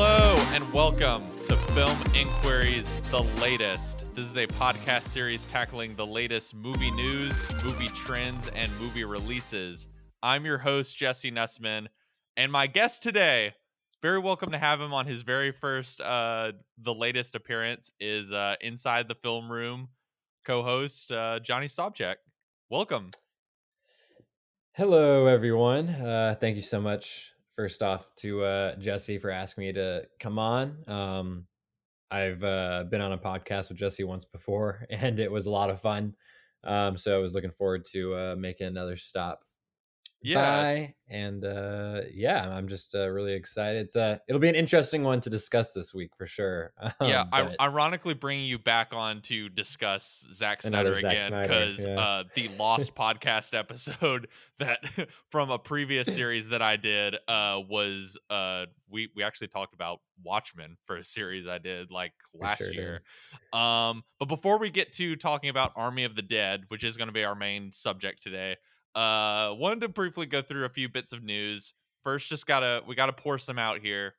Hello and welcome to Film Inquiries, the latest. This is a podcast series tackling the latest movie news, movie trends, and movie releases. I'm your host, Jesse Nussman, and my guest today, very welcome to have him on his very first, uh, the latest appearance, is uh, Inside the Film Room co host, uh, Johnny Sobchak. Welcome. Hello, everyone. Uh, thank you so much first off to uh, Jesse for asking me to come on. Um, I've uh, been on a podcast with Jesse once before, and it was a lot of fun. Um, so I was looking forward to uh, making another stop Yes. and uh, yeah, I'm just uh, really excited. It's uh, it'll be an interesting one to discuss this week for sure. Yeah, Um, I, ironically, bringing you back on to discuss Zack Snyder Zack again because Yeah. uh, the Lost podcast episode that from a previous series that I did uh, was uh, we we actually talked about Watchmen for a series I did like last sure did. year. Um, but before we get to talking about Army of the Dead, which is going to be our main subject today, uh, wanted to briefly go through a few bits of news. First, just gotta we gotta pour some out here.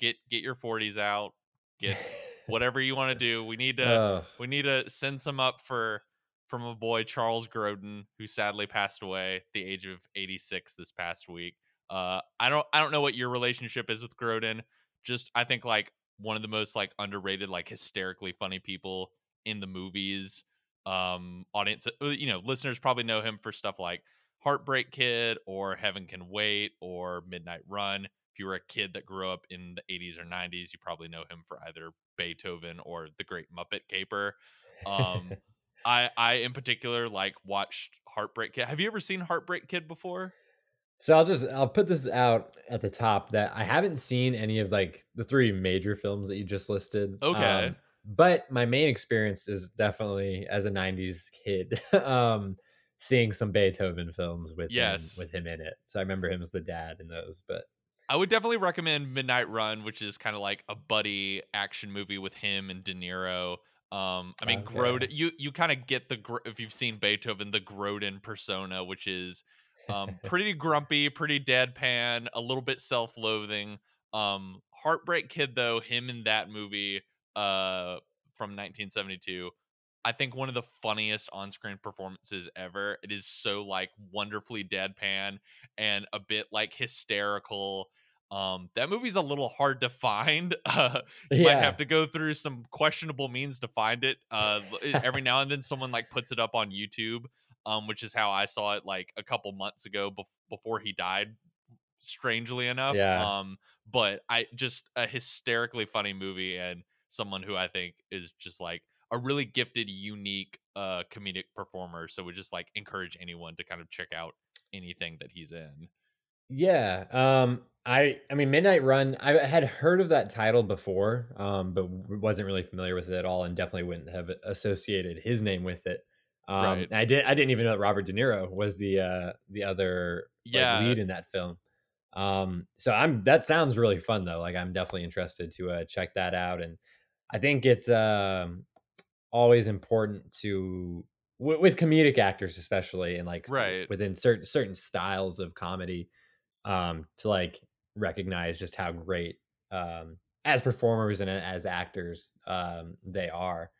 Get get your 40s out. Get whatever you want to do. We need to Oh, we need to send some up for from a boy Charles Grodin who sadly passed away at the age of 86 this past week. Uh I don't I don't know what your relationship is with Grodin. Just I think like one of the most like underrated like hysterically funny people in the movies. Um audience uh, you know, listeners probably know him for stuff like Heartbreak Kid or Heaven Can Wait or Midnight Run. If you were a kid that grew up in the 80s or 90s, you probably know him for either Beethoven or The Great Muppet Caper. Um, I I in particular like watched Heartbreak Kid. Have you ever seen Heartbreak Kid before? So I'll just I'll put this out at the top that I haven't seen any of like the three major films that you just listed. Okay. Um, but my main experience is definitely as a '90s kid, um, seeing some Beethoven films with Yes. him with him in it. So I remember him as the dad in those. But I would definitely recommend Midnight Run, which is kind of like a buddy action movie with him and De Niro. Um, I mean, Okay. Grodin, you you kind of get the if you've seen Beethoven, the Grodin persona, which is um, pretty grumpy, pretty deadpan, a little bit self-loathing. Um, Heartbreak Kid, though, him in that movie uh, from 1972, I think one of the funniest on-screen performances ever. It is so like wonderfully deadpan and a bit like hysterical. Um, that movie's a little hard to find. Uh, you might have to go through some questionable means to find it. Uh, every now and then, someone like puts it up on YouTube, um, which is how I saw it like a couple months ago bef- before he died. Strangely enough, Yeah. um, but I just a hysterically funny movie and someone who I think is just like a really gifted, unique uh comedic performer. So we just like encourage anyone to kind of check out anything that he's in. yeah. Um, I I mean Midnight Run. I had heard of that title before, um, but wasn't really familiar with it at all, and definitely wouldn't have associated his name with it. Um, Right. I did. I didn't even know that Robert De Niro was the uh, the other like, lead in that film. Um, so I'm that sounds really fun though. Like I'm definitely interested to uh, check that out, and I think it's um, always important to w- with comedic actors, especially, and like Right. within certain certain styles of comedy, um, to like recognize just how great um, as performers and as actors um, they are.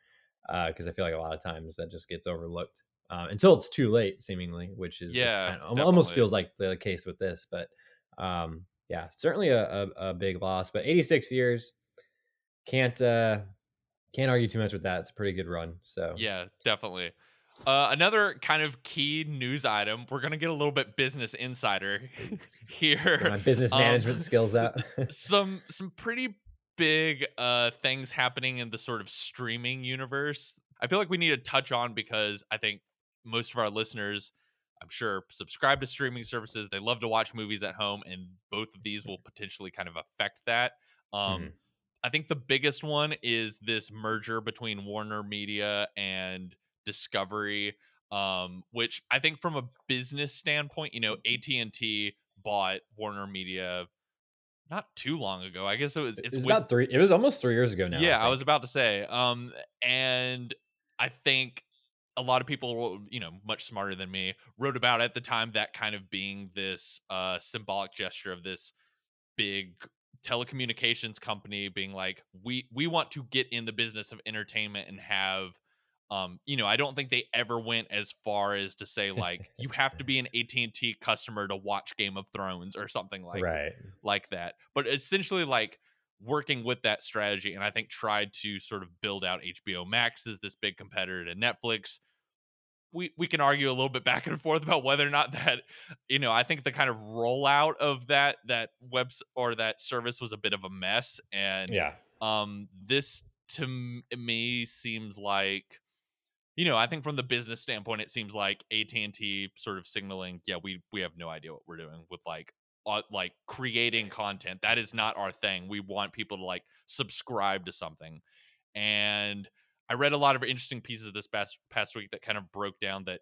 Because I feel like a lot of times that just gets overlooked um, until it's too late, seemingly, which is Yeah, kind of, almost feels like the case with this. But um, yeah, certainly a, a, a big loss. But 86 years can't uh, can't argue too much with that. It's a pretty good run. So Yeah, definitely. Uh, another kind of key news item. We're gonna get a little bit business insider get my here. business Um, management skills out. some some pretty big uh things happening in the sort of streaming universe. I feel like we need to touch on because I think most of our listeners, I'm sure, subscribe to streaming services. They love to watch movies at home, and both of these will potentially kind of affect that. Um, Mhm. I think the biggest one is this merger between Warner Media and Discovery, um, which I think from a business standpoint, you know, AT and T bought Warner Media not too long ago. I guess it was. it It's was with- about three. It was almost three years ago now. yeah, I, think. was about to say. Um, and I think a lot of people, you know, much smarter than me, wrote about at the time that kind of being this uh symbolic gesture of this big telecommunications company being like we we want to get in the business of entertainment and have um you know i don't think they ever went as far as to say like you have to be an AT&T customer to watch Game of Thrones or something like right. like that but essentially like working with that strategy and i think tried to sort of build out hbo max as this big competitor to netflix we we can argue a little bit back and forth about whether or not that you know i think the kind of rollout of that that web or that service was a bit of a mess. And Yeah. um this to me seems like you know i think from the business standpoint it seems like at&t sort of signaling yeah we we have no idea what we're doing with like uh, like creating content. That is not our thing. We want people to like subscribe to something. And i read a lot of interesting pieces of this past past week that kind of broke down that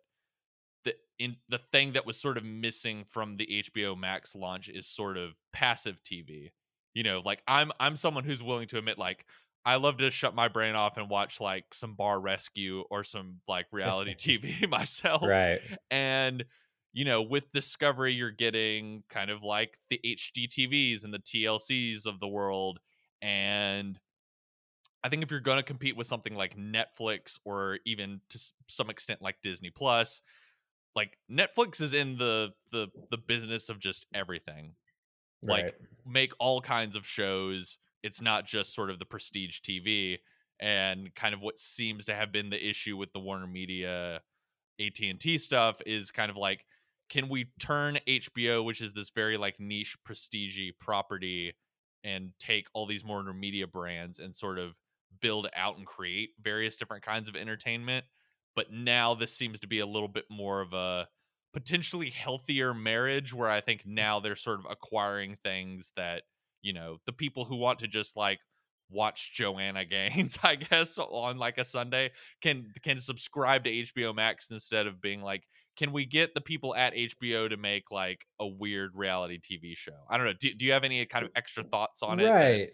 the in the thing that was sort of missing from the HBO Max launch is sort of passive TV. You know, like I'm I'm someone who's willing to admit like I love to shut my brain off and watch like some bar rescue or some like reality TV myself. Right. And you know, with Discovery you're getting kind of like the HGTVs and the TLCs of the world and I think if you're going to compete with something like Netflix or even to some extent like Disney Plus, like Netflix is in the the the business of just everything. Like Right. make all kinds of shows. It's not just sort of the prestige TV and kind of what seems to have been the issue with the Warner Media AT&T stuff is kind of like can we turn HBO which is this very like niche prestige property and take all these Warner Media brands and sort of build out and create various different kinds of entertainment but now this seems to be a little bit more of a potentially healthier marriage where I think now they're sort of acquiring things that, you know, the people who want to just like watch Joanna Gaines, I guess, on like a Sunday can can subscribe to HBO Max instead of being like, can we get the people at HBO to make like a weird reality TV show? I don't know. Do, do you have any kind of extra thoughts on it? right.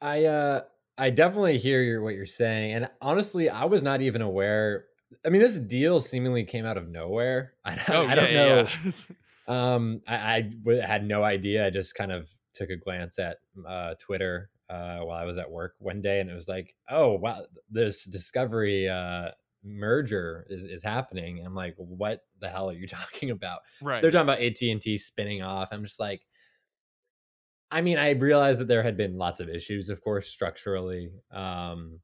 I uh I definitely hear your, what you're saying, and honestly, I was not even aware. I mean, this deal seemingly came out of nowhere. I, don't- Oh, I don't yeah, know. yeah. Um, I, I w- had no idea. I just kind of took a glance at uh, Twitter uh, while I was at work one day, and it was like, oh wow, this Discovery uh, merger is is happening. I'm like, what the hell are you talking about? right. They're talking about AT and T spinning off. I'm just like, I mean, I realized that there had been lots of issues, of course, structurally um,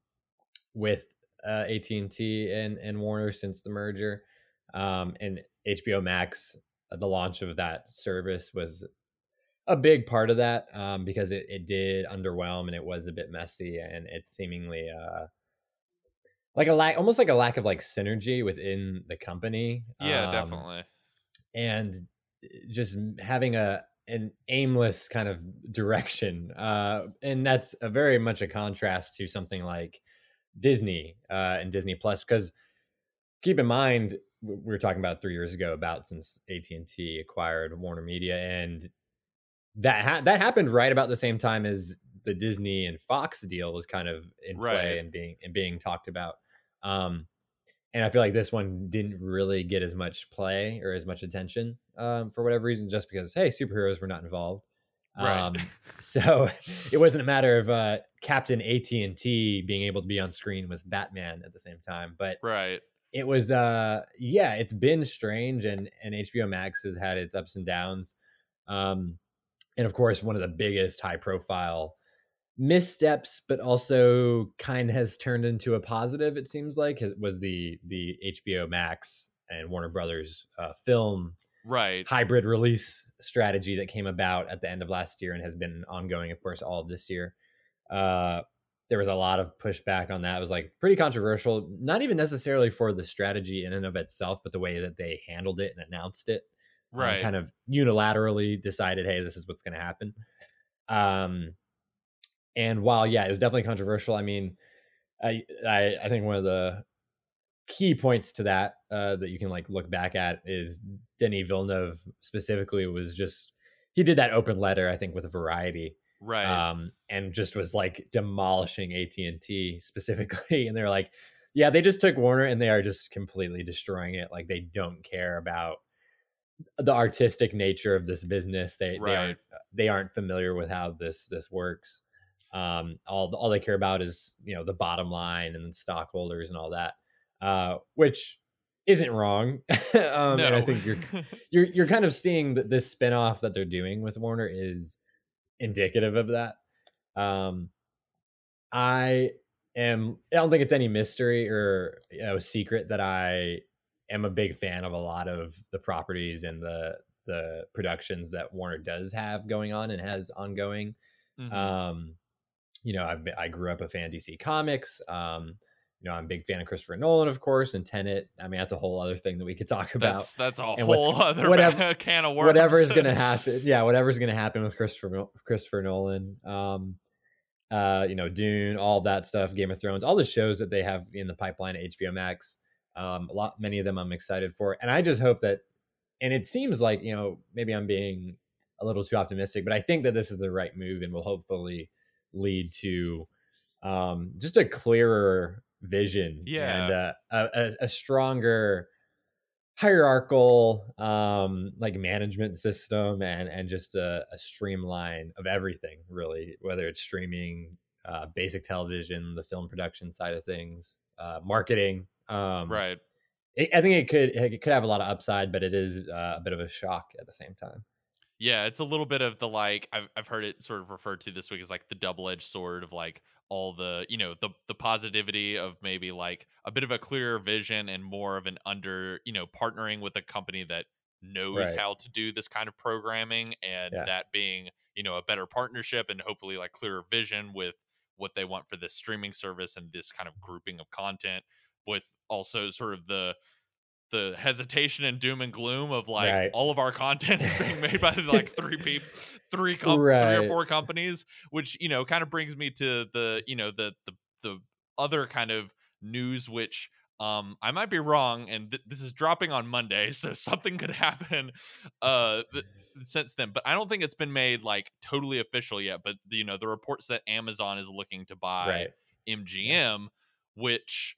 with uh, AT and T and and Warner since the merger, um, and HBO Max. uh, The launch of that service was a big part of that um, because it, it did underwhelm and it was a bit messy and it seemingly uh, like a lack, almost like a lack of like synergy within the company. yeah, Um, definitely. and just having a an aimless kind of direction uh and that's a very much a contrast to something like disney uh and disney plus because keep in mind we were talking about three years ago about since at&t acquired warner media and that ha- that happened right about the same time as the disney and fox deal was kind of in Right. play and being and being talked about um and I feel like this one didn't really get as much play or as much attention um, for whatever reason, just because hey, superheroes were not involved. Right. Um, so it wasn't a matter of uh, Captain AT and T being able to be on screen with Batman at the same time, but right. it was uh yeah, it's been strange, and and HBO Max has had its ups and downs, um, and of course one of the biggest high profile missteps but also kind of has turned into a positive it seems like has, was the the hbo max and warner brothers uh, film Right. hybrid release strategy that came about at the end of last year and has been ongoing of course all of this year uh there was a lot of pushback on that it was like pretty controversial not even necessarily for the strategy in and of itself but the way that they handled it and announced it um, Right. kind of unilaterally decided, hey, this is what's going to happen. Um, and while yeah, it was definitely controversial. I mean, I, I I think one of the key points to that uh, that you can like look back at is Denis Villeneuve specifically was just he did that open letter I think with a Variety right. um, and just was like demolishing AT and T specifically, and they're like, yeah, they just took Warner and they are just completely destroying it. Like they don't care about the artistic nature of this business. They Right. they aren't they aren't familiar with how this this works. Um, all all they care about is you know the bottom line and stockholders and all that, uh, which isn't wrong. um, no. And I think you're you're you're kind of seeing that this spinoff that they're doing with Warner is indicative of that. Um, I am. I don't think it's any mystery or you know, secret that I am a big fan of a lot of the properties and the the productions that Warner does have going on and has ongoing. Mhm. Um, you know, I've been, I grew up a fan of DC Comics. Um, you know, I'm a big fan of Christopher Nolan, of course, and Tenet. I mean, that's a whole other thing that we could talk about. that's that's a and whole other whatever- can of worms. whatever is going to happen yeah whatever's going to happen with christopher christopher nolan um uh you know dune all that stuff game of thrones all the shows that they have in the pipeline at hbo max um a lot many of them i'm excited for and i just hope that and it seems like you know maybe i'm being a little too optimistic but i think that this is the right move and will hopefully lead to um just a clearer vision Yeah. and uh, a, a, a stronger hierarchical um like management system and and just a, a streamline of everything really whether it's streaming uh basic television the film production side of things uh marketing um right. it, i think it could it could have a lot of upside but it is uh, a bit of a shock at the same time Yeah, it's a little bit of the like I've I've heard it sort of referred to this week as like the double edged sword of like all the you know the the positivity of maybe like a bit of a clearer vision and more of an under you know partnering with a company that knows Right. how to do this kind of programming and Yeah. that being you know a better partnership and hopefully like clearer vision with what they want for this streaming service and this kind of grouping of content with also sort of the the hesitation and doom and gloom of like Right. all of our content is being made by like three people three com- three or four companies which you know kind of brings me to the you know the the the other kind of news which um i might be wrong and th- this is dropping on monday so something could happen uh th- since then but i don't think it's been made like totally official yet but you know the reports that amazon is looking to buy right. MGM, which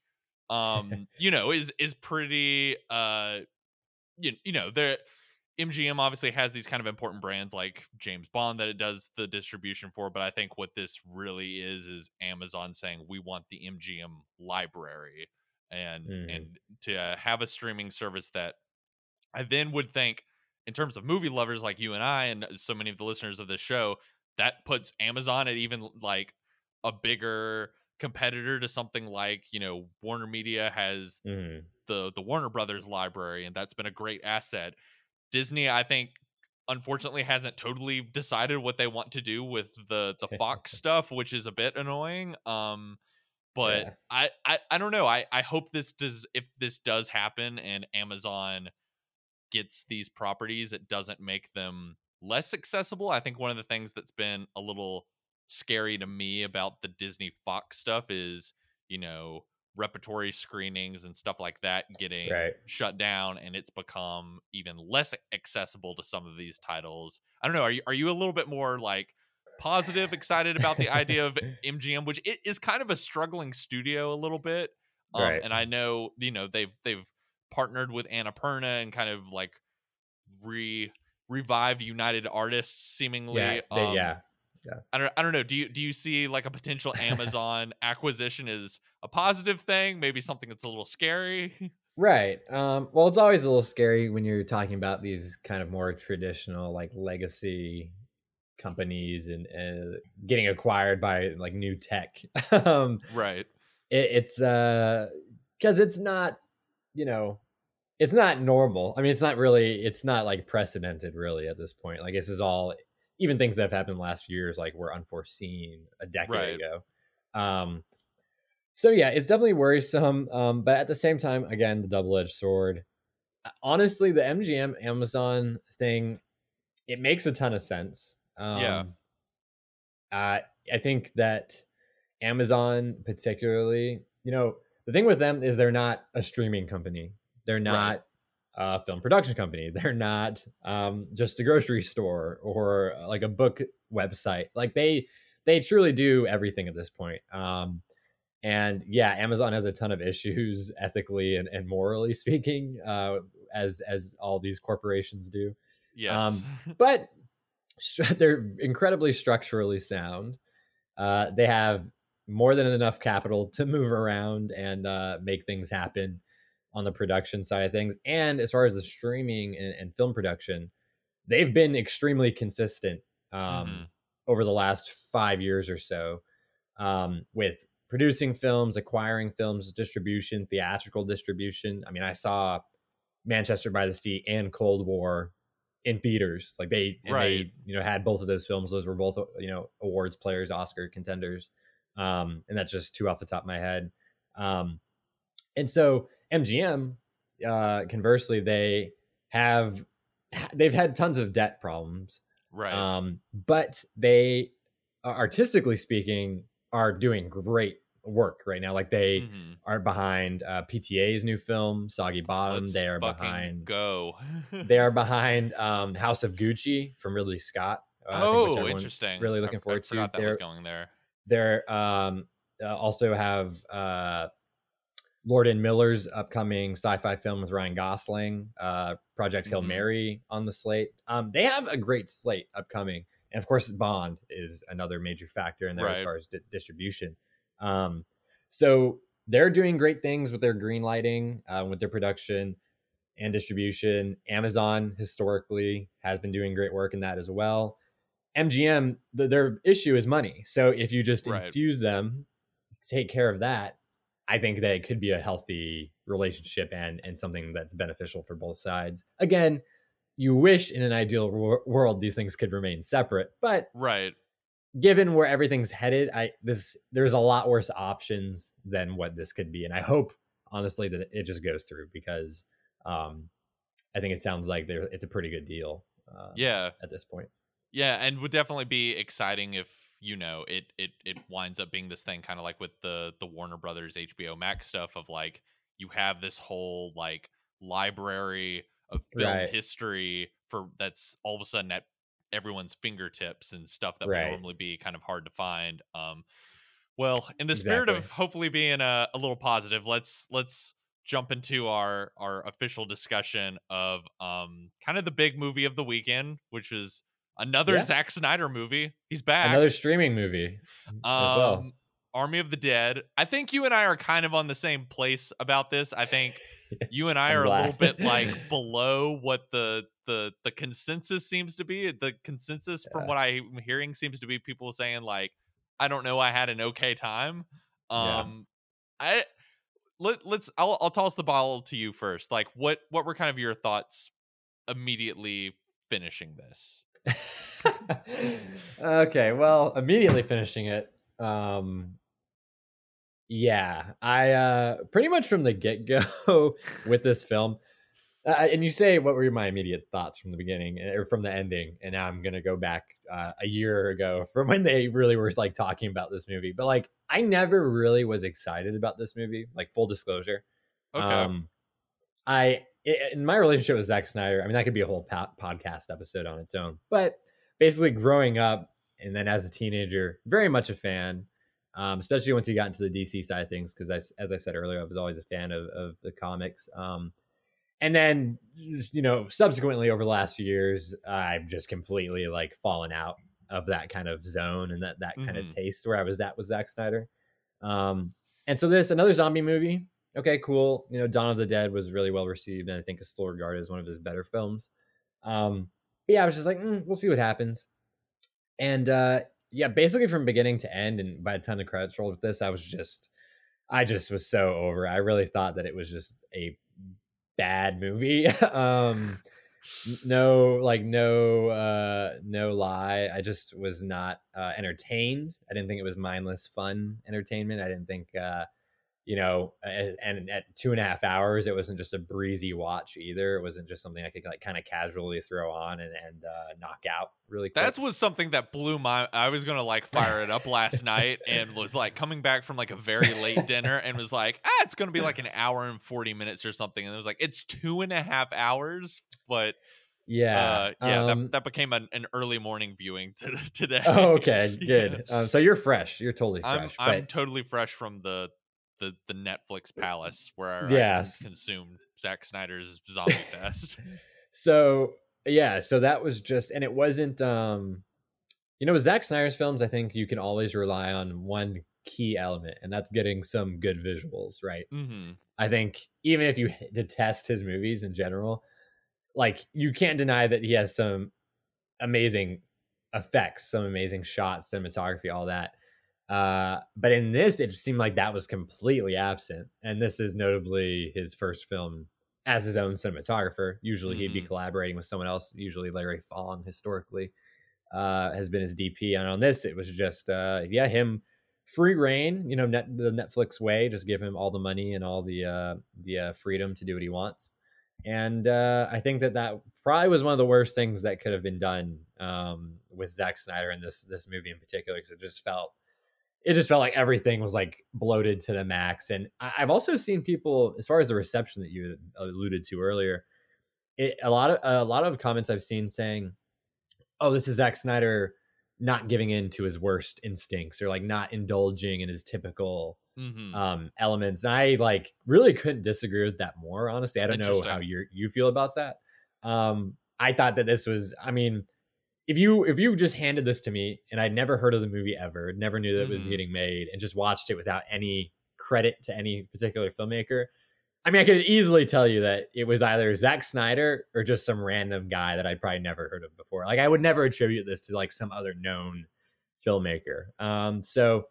um you know is is pretty uh you, you know there MGM obviously has these kind of important brands like James Bond that it does the distribution for, but I think what this really is is Amazon saying we want the MGM library and Mhm. and to uh, have a streaming service that I then would think in terms of movie lovers like you and I and so many of the listeners of this show that puts Amazon at even like a bigger competitor to something like you know Warner Media has Mhm. the the Warner Brothers library and that's been a great asset. Disney I think unfortunately hasn't totally decided what they want to do with the the Fox stuff which is a bit annoying. Um but Yeah. I, I I don't know. I I hope this does if this does happen and Amazon gets these properties it doesn't make them less accessible. I think one of the things that's been a little scary to me about the Disney Fox stuff is, you know, repertory screenings and stuff like that getting Right. shut down and it's become even less accessible to some of these titles. I don't know, are you are you a little bit more like positive excited about the idea of MGM which it is kind of a struggling studio a little bit. Um, Right. and I know, you know, they've they've partnered with Annapurna and kind of like re revived United Artists seemingly. yeah they, um, yeah I don't I don't know. Do you do you see like a potential Amazon acquisition as a positive thing? Maybe something that's a little scary. Right. Um, well, it's always a little scary when you're talking about these kind of more traditional, like legacy companies and uh, getting acquired by like new tech. um, right. it, it's because it's not, you know, it's not normal. I mean, it's not really, it's not like precedented really at this point. Like this is all, even things that have happened in the last few years, like were unforeseen a decade Right. ago. Um, so yeah, it's definitely worrisome. Um, but at the same time, again, the double-edged sword. Uh, Honestly, the MGM Amazon thing, it makes a ton of sense. Um, Yeah. Uh, I think that Amazon, particularly, you know, the thing with them is they're not a streaming company. They're not a film production company. They're not um, just a grocery store or uh, like a book website. Like they they truly do everything at this point. Um, and yeah, Amazon has a ton of issues ethically and, and morally speaking. Uh, as as all these corporations do. Yes. Um, but they're incredibly structurally sound. Uh, they have more than enough capital to move around and uh, make things happen on the production side of things. And as far as the streaming and, and film production, they've been extremely consistent um, Mhm. over the last five years or so um, with producing films, acquiring films, distribution, theatrical distribution. I mean, I saw Manchester by the Sea and Cold War in theaters. Like they, Right. they, you know, had both of those films. Those were both, you know, awards players, Oscar contenders. Um, and that's just two off the top of my head. Um, and so MGM, uh, conversely, they have they've had tons of debt problems, right. um, but they, artistically speaking, are doing great work right now. Like they Mhm. are behind uh, PTA's new film, Soggy Bottom. Let's they are behind. go. They are behind um, House of Gucci from Ridley Scott. uh, I oh, interesting. Really I- looking I forward to. forgot that They're was going there. they're um, uh, also have uh, Lord and Miller's upcoming sci-fi film with Ryan Gosling, uh, Project Hail Mhm. Mary on the slate. Um, they have a great slate upcoming, and of course, Bond is another major factor in there as far as di- distribution. Um, so they're doing great things with their green lighting, uh, with their production and distribution. Amazon historically has been doing great work in that as well. MGM, th- their issue is money. So if you just Right. infuse them, take care of that, I think that it could be a healthy relationship and and something that's beneficial for both sides. Again, you wish in an ideal wor- world these things could remain separate, but Right. given where everything's headed, I this there's a lot worse options than what this could be, and I hope honestly that it just goes through because um, I think it sounds like there it's a pretty good deal. Uh, Yeah. at this point. Yeah, and would definitely be exciting if you know it it it winds up being this thing kind of like with the the Warner Brothers HBO Max stuff of like you have this whole like library of film Right. history for that's all of a sudden at everyone's fingertips and stuff that would normally be kind of hard to find. Um well, in the spirit of hopefully being a, a little positive, let's let's jump into our our official discussion of um kind of the big movie of the weekend, which is another Yeah. Zack Snyder movie. He's back. Another streaming movie as well. Um, Army of the Dead. I think you and I are kind of on the same place about this. I think you and I are a little bit like below what the the the consensus seems to be. The consensus from what I'm hearing seems to be people saying like, I don't know, I had an okay time. Yeah. Um I let, let's I'll I'll toss the ball to you first. Like what what were kind of your thoughts immediately finishing this? Okay, well, immediately finishing it. Um yeah, I uh pretty much from the get-go with this film. Uh, and you say what were my immediate thoughts from the beginning or from the ending and now I'm going to go back uh, a year ago from when they really were like talking about this movie. But like I never really was excited about this movie, like full disclosure. Okay. Um, I in my relationship with Zack Snyder, I mean that could be a whole po- podcast episode on its own. But basically, growing up and then as a teenager, very much a fan, um, especially once he got into the DC side of things. Because as I said earlier, I was always a fan of, of the comics. Um, and then you know, subsequently over the last few years, I've just completely like fallen out of that kind of zone and that that kind of Mhm. taste where I was at with Zack Snyder. Um, and so this another zombie movie. Okay, cool. You know, Dawn of the Dead was really well received, and I think is still regarded as one of his better films. Um, but yeah, I was just like, mm, we'll see what happens. And uh, yeah, basically from beginning to end, and by the time the credits rolled with this, I was just, I just was so over. I really thought that it was just a bad movie. um, no, like no, uh, no lie. I just was not uh, entertained. I didn't think it was mindless fun entertainment. I didn't think. Uh, you know, and at two and a half hours, it wasn't just a breezy watch either. It wasn't just something I could like kind of casually throw on and, and uh, knock out really quick. That was something that blew my. I was gonna like fire it up last night and was like coming back from like a very late dinner and was like, ah, it's gonna be like an hour and forty minutes or something, and it was like it's two and a half hours, but yeah, uh, yeah, um, that, that became an, an early morning viewing to, today. oh, okay, Yeah. good. Um, so you're fresh. You're totally I'm fresh. I'm but totally fresh from the the the Netflix palace where yes. I consumed Zack Snyder's Zombie Fest. so yeah, so that was just, and it wasn't. um You know, with Zack Snyder's films, I think you can always rely on one key element, and that's getting some good visuals, right? Mm-hmm. I think even if you detest his movies in general, like you can't deny that he has some amazing effects, some amazing shots, cinematography, all that. Uh, but in this, it seemed like that was completely absent. And this is notably his first film as his own cinematographer. Usually mm-hmm. he'd be mm-hmm. collaborating with someone else. Usually Larry Fong historically uh, has been his DP. And on this, it was just, uh, yeah, him free reign, you know, net, the Netflix way, just give him all the money and all the, uh, the uh, freedom to do what he wants. And uh, I think that that probably was one of the worst things that could have been done um, with Zack Snyder in this this movie in particular, because it just felt it just felt like everything was like bloated to the max. And I, have also seen people, as far as the reception that you alluded to earlier, it, a lot of a lot of comments I've seen saying, "Oh, this is Zack Snyder not giving in to his worst instincts or like not indulging in his typical mm-hmm. um, elements." And I like really couldn't disagree with that more. Honestly, I don't know how you you feel about that. Um, I thought that this was, I mean if you if you just handed this to me and I'd never heard of the movie ever, never knew that it was mm-hmm. getting made, and just watched it without any credit to any particular filmmaker, I mean, I could easily tell you that it was either Zack Snyder or just some random guy that I'd probably never heard of before. Like I would never attribute this to like some other known filmmaker. Um, so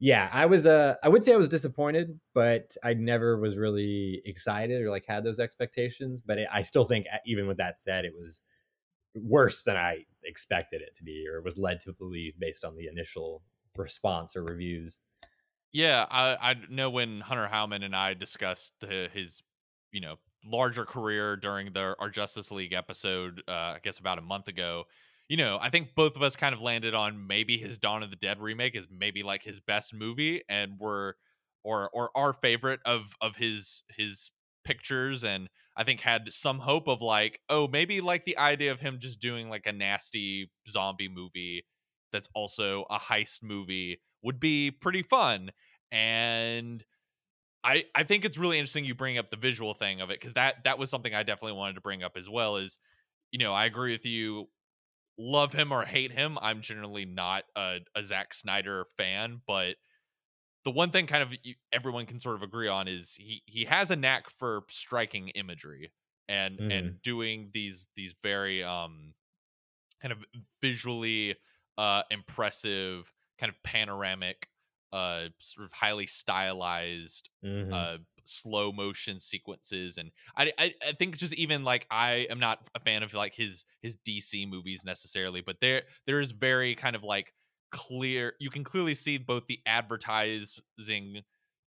yeah, I was uh I would say I was disappointed, but I never was really excited or like had those expectations. But it, I still think even with that said, it was worse than I expected it to be or was led to believe based on the initial response or reviews. Yeah, I, I know when Hunter Howman and I discussed the, his, you know, larger career during the our Justice League episode, uh, I guess about a month ago. You know, I think both of us kind of landed on maybe his Dawn of the Dead remake is maybe like his best movie, and we're or or our favorite of of his his pictures and I think had some hope of like, oh, maybe like the idea of him just doing like a nasty zombie movie that's also a heist movie would be pretty fun. And I I think it's really interesting you bring up the visual thing of it because that that was something I definitely wanted to bring up as well. Is you know I agree with you. Love him or hate him, I'm generally not a, a Zack Snyder fan, but the one thing kind of everyone can sort of agree on is he he has a knack for striking imagery and mm. and doing these these very um kind of visually uh impressive kind of panoramic uh sort of highly stylized mm-hmm. uh slow motion sequences and I, I i think just even like i am not a fan of like his his dc movies necessarily but there there is very kind of like clear you can clearly see both the advertising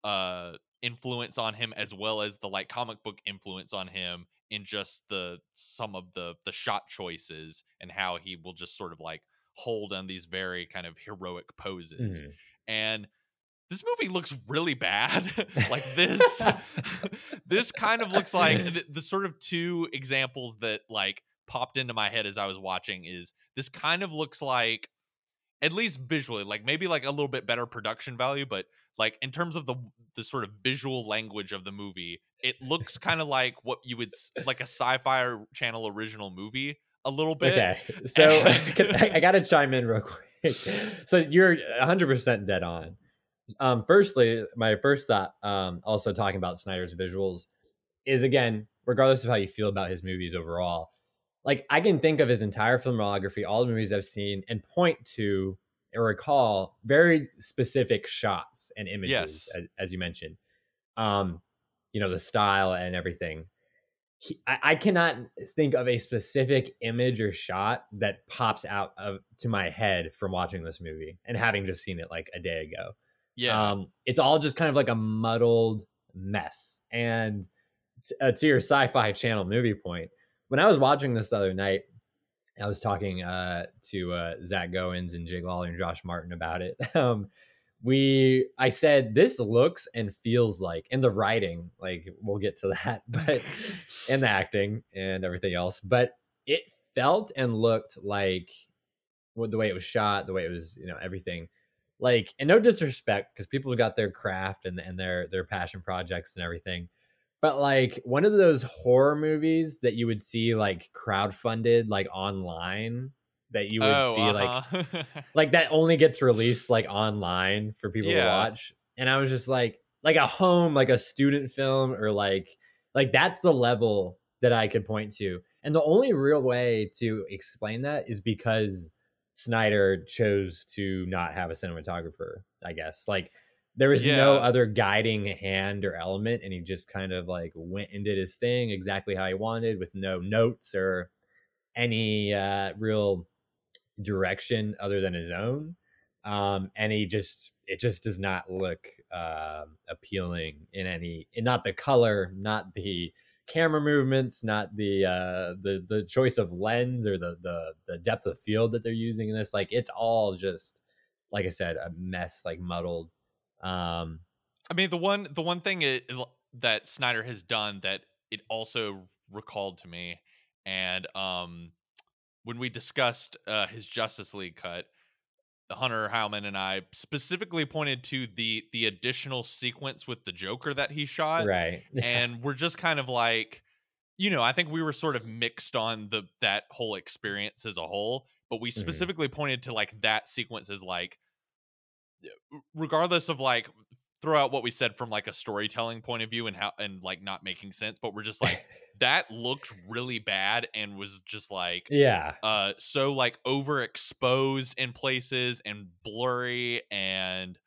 uh influence on him as well as the like comic book influence on him in just the some of the the shot choices and how he will just sort of like hold on these very kind of heroic poses mm-hmm. and this movie looks really bad like this this kind of looks like the, the sort of two examples that like popped into my head as i was watching is this kind of looks like at least visually like maybe like a little bit better production value but like in terms of the the sort of visual language of the movie it looks kind of like what you would like a sci-fi channel original movie a little bit. Okay so i gotta chime in real quick. So you're 100% dead on. Um firstly my first thought um also talking about snyder's visuals is again regardless of how you feel about his movies overall like I can think of his entire filmography, all the movies I've seen, and point to or recall very specific shots and images, yes. as, as, you mentioned. Um, you know, the style and everything. He, I, I, cannot think of a specific image or shot that pops out of to my head from watching this movie and having just seen it like a day ago. Yeah, um, it's all just kind of like a muddled mess. And t- uh, to your sci-fi channel movie point, when I was watching this the other night, I was talking uh, to uh, Zach Goins and Jake Lawler and Josh Martin about it. Um, we, I said, this looks and feels like, in the writing, like we'll get to that, but in the acting and everything else, but it felt and looked like well, the way it was shot, the way it was, you know, everything like and no disrespect because people got their craft and, and their their passion projects and everything but like one of those horror movies that you would see like crowdfunded like online that you would oh, see uh-huh. like like that only gets released like online for people to watch. And i was just like like a home like a student film or like like that's the level that i could point to. And the only real way to explain that is because snyder chose to not have a cinematographer i guess. Like there was no other guiding hand or element and he just kind of like went and did his thing exactly how he wanted with no notes or any uh real direction other than his own. Um and he just it just does not look um appealing in any in not the color not the camera movements not the uh the the choice of lens or the the the depth of field that they're using in this. Like it's all just like i said a mess like muddled um I mean, the one the one thing it, that Snyder has done that it also recalled to me, and um, when we discussed uh, his Justice League cut, Hunter Howman and I specifically pointed to the the additional sequence with the Joker that he shot, right and we're just kind of like, you know, I think we were sort of mixed on the that whole experience as a whole, but we Mhm. specifically pointed to like that sequence as like regardless of like throw out what we said from like a storytelling point of view and how and like not making sense but we're just like that looked really bad and was just like yeah. uh so like overexposed in places and blurry and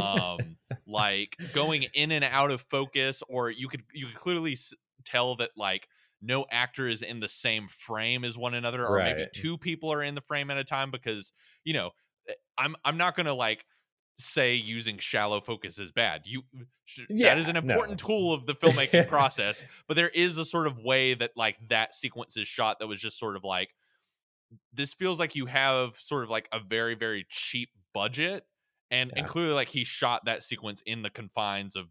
um like going in and out of focus or you could you could clearly s- tell that like no actor is in the same frame as one another or maybe two people are in the frame at a time because you know eh, i'm i'm not going to like say using shallow focus is bad you sh- that is an important no. tool of the filmmaking process but there is a sort of way that like that sequence is shot that was just sort of like this feels like you have sort of like a very very cheap budget and and clearly like he shot that sequence in the confines of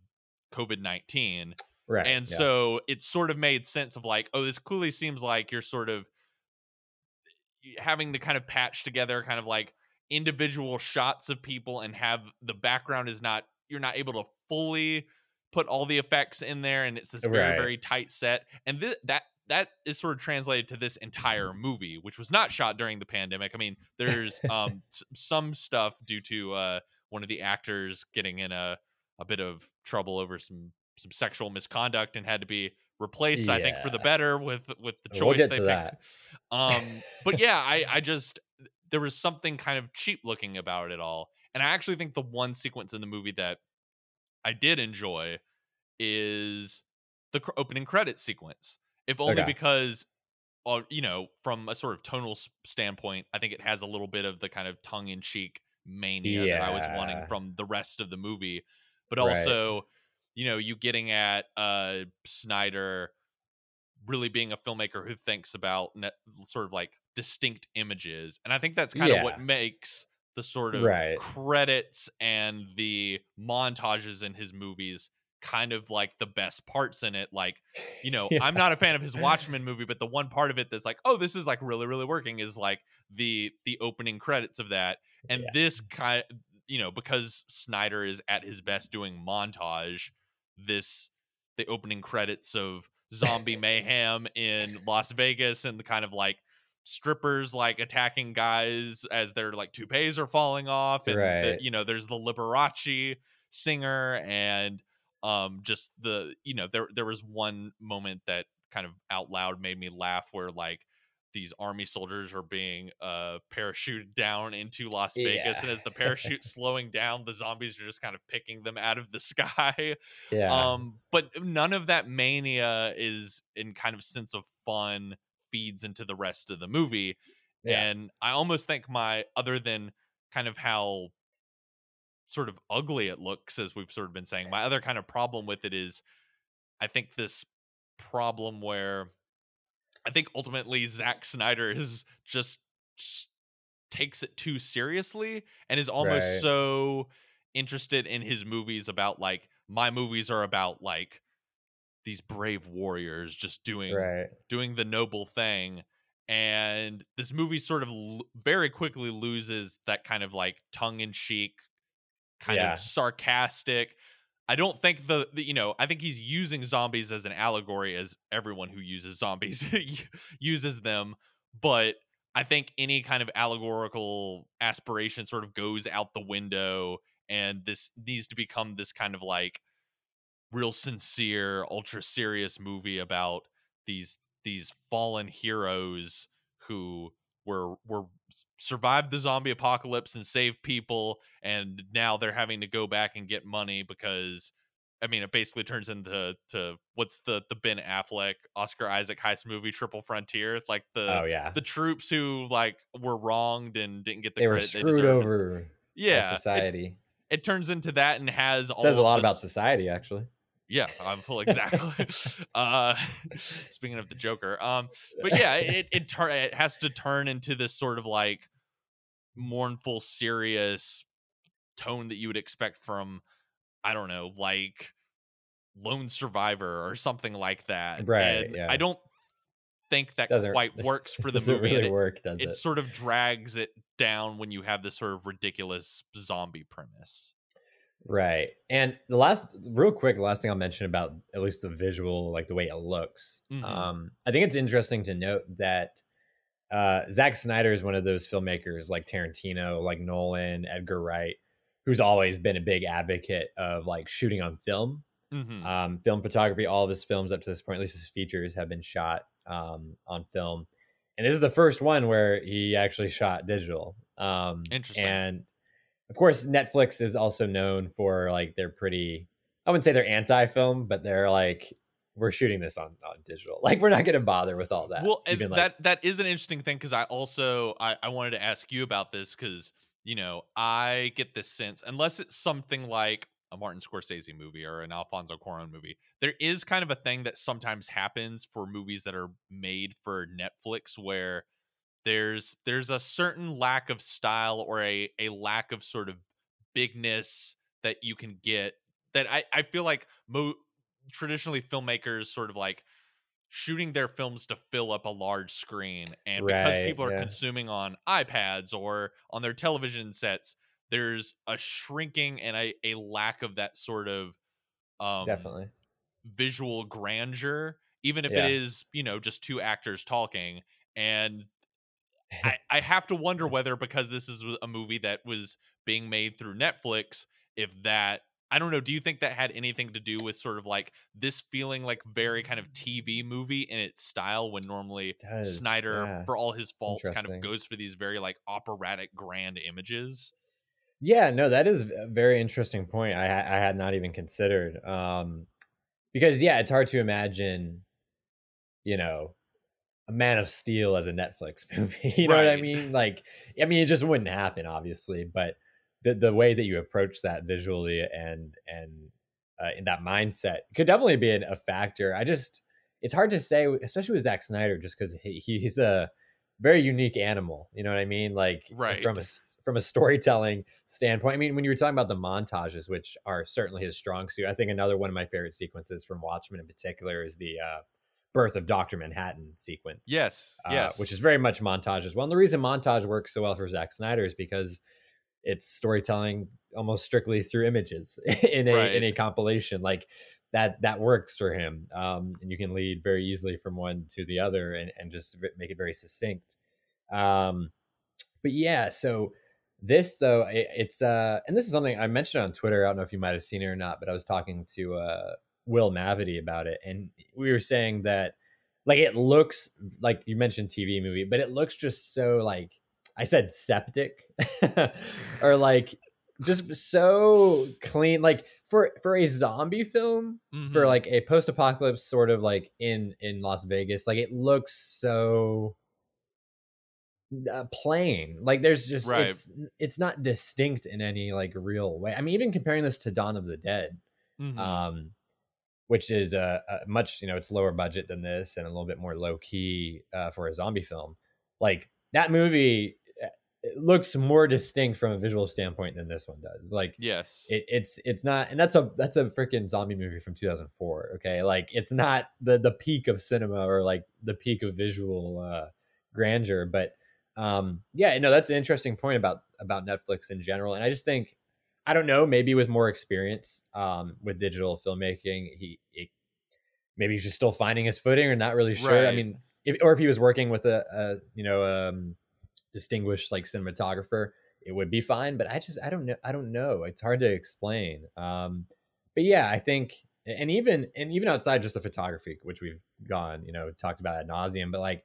covid-19 right and yeah. so it sort of made sense of like oh this clearly seems like you're sort of having to kind of patch together kind of like individual shots of people and have the background is not you're not able to fully put all the effects in there and it's this very Right. very tight set. And th- that that is sort of translated to this entire movie which was not shot during the pandemic. I mean there's um s- some stuff due to uh one of the actors getting in a a bit of trouble over some some sexual misconduct and had to be replaced i think for the better with with the choice We'll they picked. that. um but yeah i i just there was something kind of cheap looking about it all and i actually think the one sequence in the movie that i did enjoy is the cr- opening credit sequence if only Okay. because uh, you know from a sort of tonal standpoint i think it has a little bit of the kind of tongue-in-cheek mania that i was wanting from the rest of the movie but Right. also you know you getting at uh snyder really being a filmmaker who thinks about ne- sort of like distinct images and i think that's kind of what makes the sort of Right. credits and the montages in his movies kind of like the best parts in it like you know Yeah. i'm not a fan of his watchmen movie but the one part of it that's like oh this is like really really working is like the the opening credits of that and Yeah. this kind you know because snyder is at his best doing montage this the opening credits of zombie mayhem in las vegas and the kind of like strippers like attacking guys as their like toupees are falling off and the, you know there's the liberace singer and um just the you know there there was one moment that kind of out loud made me laugh where like these army soldiers are being uh parachuted down into Las Vegas and as the parachute slowing down the zombies are just kind of picking them out of the sky. Yeah. um but none of that mania is in kind of sense of fun feeds into the rest of the movie Yeah. and i almost think my other than kind of how sort of ugly it looks as we've sort of been saying eh. my other kind of problem with it is i think this problem where i think ultimately Zack snyder is just, just takes it too seriously and is almost Right. so interested in his movies about like my movies are about like these brave warriors just doing right. doing the noble thing and this movie sort of l- very quickly loses that kind of like tongue-in-cheek kind Yeah. of sarcastic. I don't think the, the you know I think he's using zombies as an allegory as everyone who uses zombies uses them, but I think any kind of allegorical aspiration sort of goes out the window, and this needs to become this kind of like real sincere, ultra serious movie about these these fallen heroes who were were survived the zombie apocalypse and saved people, and now they're having to go back and get money because. I mean, it basically turns into to what's the the Ben Affleck Oscar Isaac heist movie Triple Frontier, like the oh yeah, the troops who like were wronged and didn't get the they were credit they screwed deserved. over Yeah, it, society. it turns into that and has It all says a lot about society, actually. Yeah, I'm full exactly. uh, speaking of the Joker, um, but yeah, it it tur- it has to turn into this sort of like mournful, serious tone that you would expect from I don't know, like Lone Survivor or something like that. Right, And yeah. I don't think that Doesn't quite works for the doesn't movie. really it- work, does it it? sort of drags it down when you have this sort of ridiculous zombie premise. Right. And the last, real quick, the last thing I'll mention about at least the visual, like the way it looks. Mhm. Um, I think it's interesting to note that uh, Zack Snyder is one of those filmmakers like Tarantino, like Nolan, Edgar Wright, who's always been a big advocate of like shooting on film, Mhm. um, film photography. All of his films up to this point, at least his features, have been shot um, on film. And this is the first one where he actually shot digital. Um, Interesting. And of course, Netflix is also known for like they're pretty. I wouldn't say they're anti-film, but they're like we're shooting this on on digital. Like we're not going to bother with all that. well and like- that that is an interesting thing because i also I, I wanted to ask you about this because you know i get this sense unless it's something like a martin scorsese movie or an alfonso cuaron movie there is kind of a thing that sometimes happens for movies that are made for netflix where there's there's a certain lack of style or a a lack of sort of bigness that you can get that i i feel like mo- traditionally filmmakers sort of like shooting their films to fill up a large screen and because Right, people are yeah. consuming on iPads or on their television sets there's a shrinking and a, a lack of that sort of um definitely. visual grandeur even if Yeah. it is you know just two actors talking and I, I have to wonder whether because this is a movie that was being made through Netflix, if that I don't know. Do you think that had anything to do with sort of like this feeling like very kind of TV movie in its style when normally Does, Snyder, yeah. for all his faults, kind of goes for these very like operatic grand images? Yeah, no, that is a very interesting point. I I had not even considered. Um, because yeah, it's hard to imagine, you know, a Man of Steel as a Netflix movie. you know what I mean? Like, I mean, it just wouldn't happen, obviously. But the the way that you approach that visually and and uh, in that mindset could definitely be an, a factor. I just, it's hard to say, especially with Zack Snyder, just because he, he's a very unique animal. You know what I mean? Like, Right. from a from a storytelling standpoint. I mean, when you were talking about the montages, which are certainly his strong suit, I think another one of my favorite sequences from Watchmen in particular is the uh, birth of Doctor Manhattan sequence. Yes, uh, yes, which is very much montage as well. And the reason montage works so well for Zack Snyder is because it's storytelling almost strictly through images in a in a compilation like that that works for him um and you can lead very easily from one to the other and and just make it very succinct um but yeah so this though it, it's uh and this is something i mentioned on twitter i don't know if you might have seen it or not but i was talking to uh will mavity about it and we were saying that like it looks like you mentioned tv movie but it looks just so like i said septic or like just so clean like for for a zombie film for Mhm. like a post-apocalypse sort of like in in las vegas like it looks so uh, plain like there's just Right. it's it's not distinct in any like real way i mean even comparing this to dawn of the dead Mhm. um which is a, a much you know it's lower budget than this and a little bit more low key uh, for a zombie film. Like that movie it looks more distinct from a visual standpoint than this one does. Like yes, it, it's it's not and that's a that's a freaking zombie movie from 2004 okay? Like it's not the the peak of cinema or like the peak of visual uh grandeur but um yeah no that's an interesting point about about netflix in general and i just think I don't know, maybe with more experience um, with digital filmmaking, he, he maybe he's just still finding his footing or not really sure. Right. I mean, if, or if he was working with a, a you know um, distinguished like cinematographer, it would be fine. But I just I don't know. I don't know. It's hard to explain. Um, but yeah, I think and even and even outside just the photography, which we've gone you know talked about ad nauseum, but like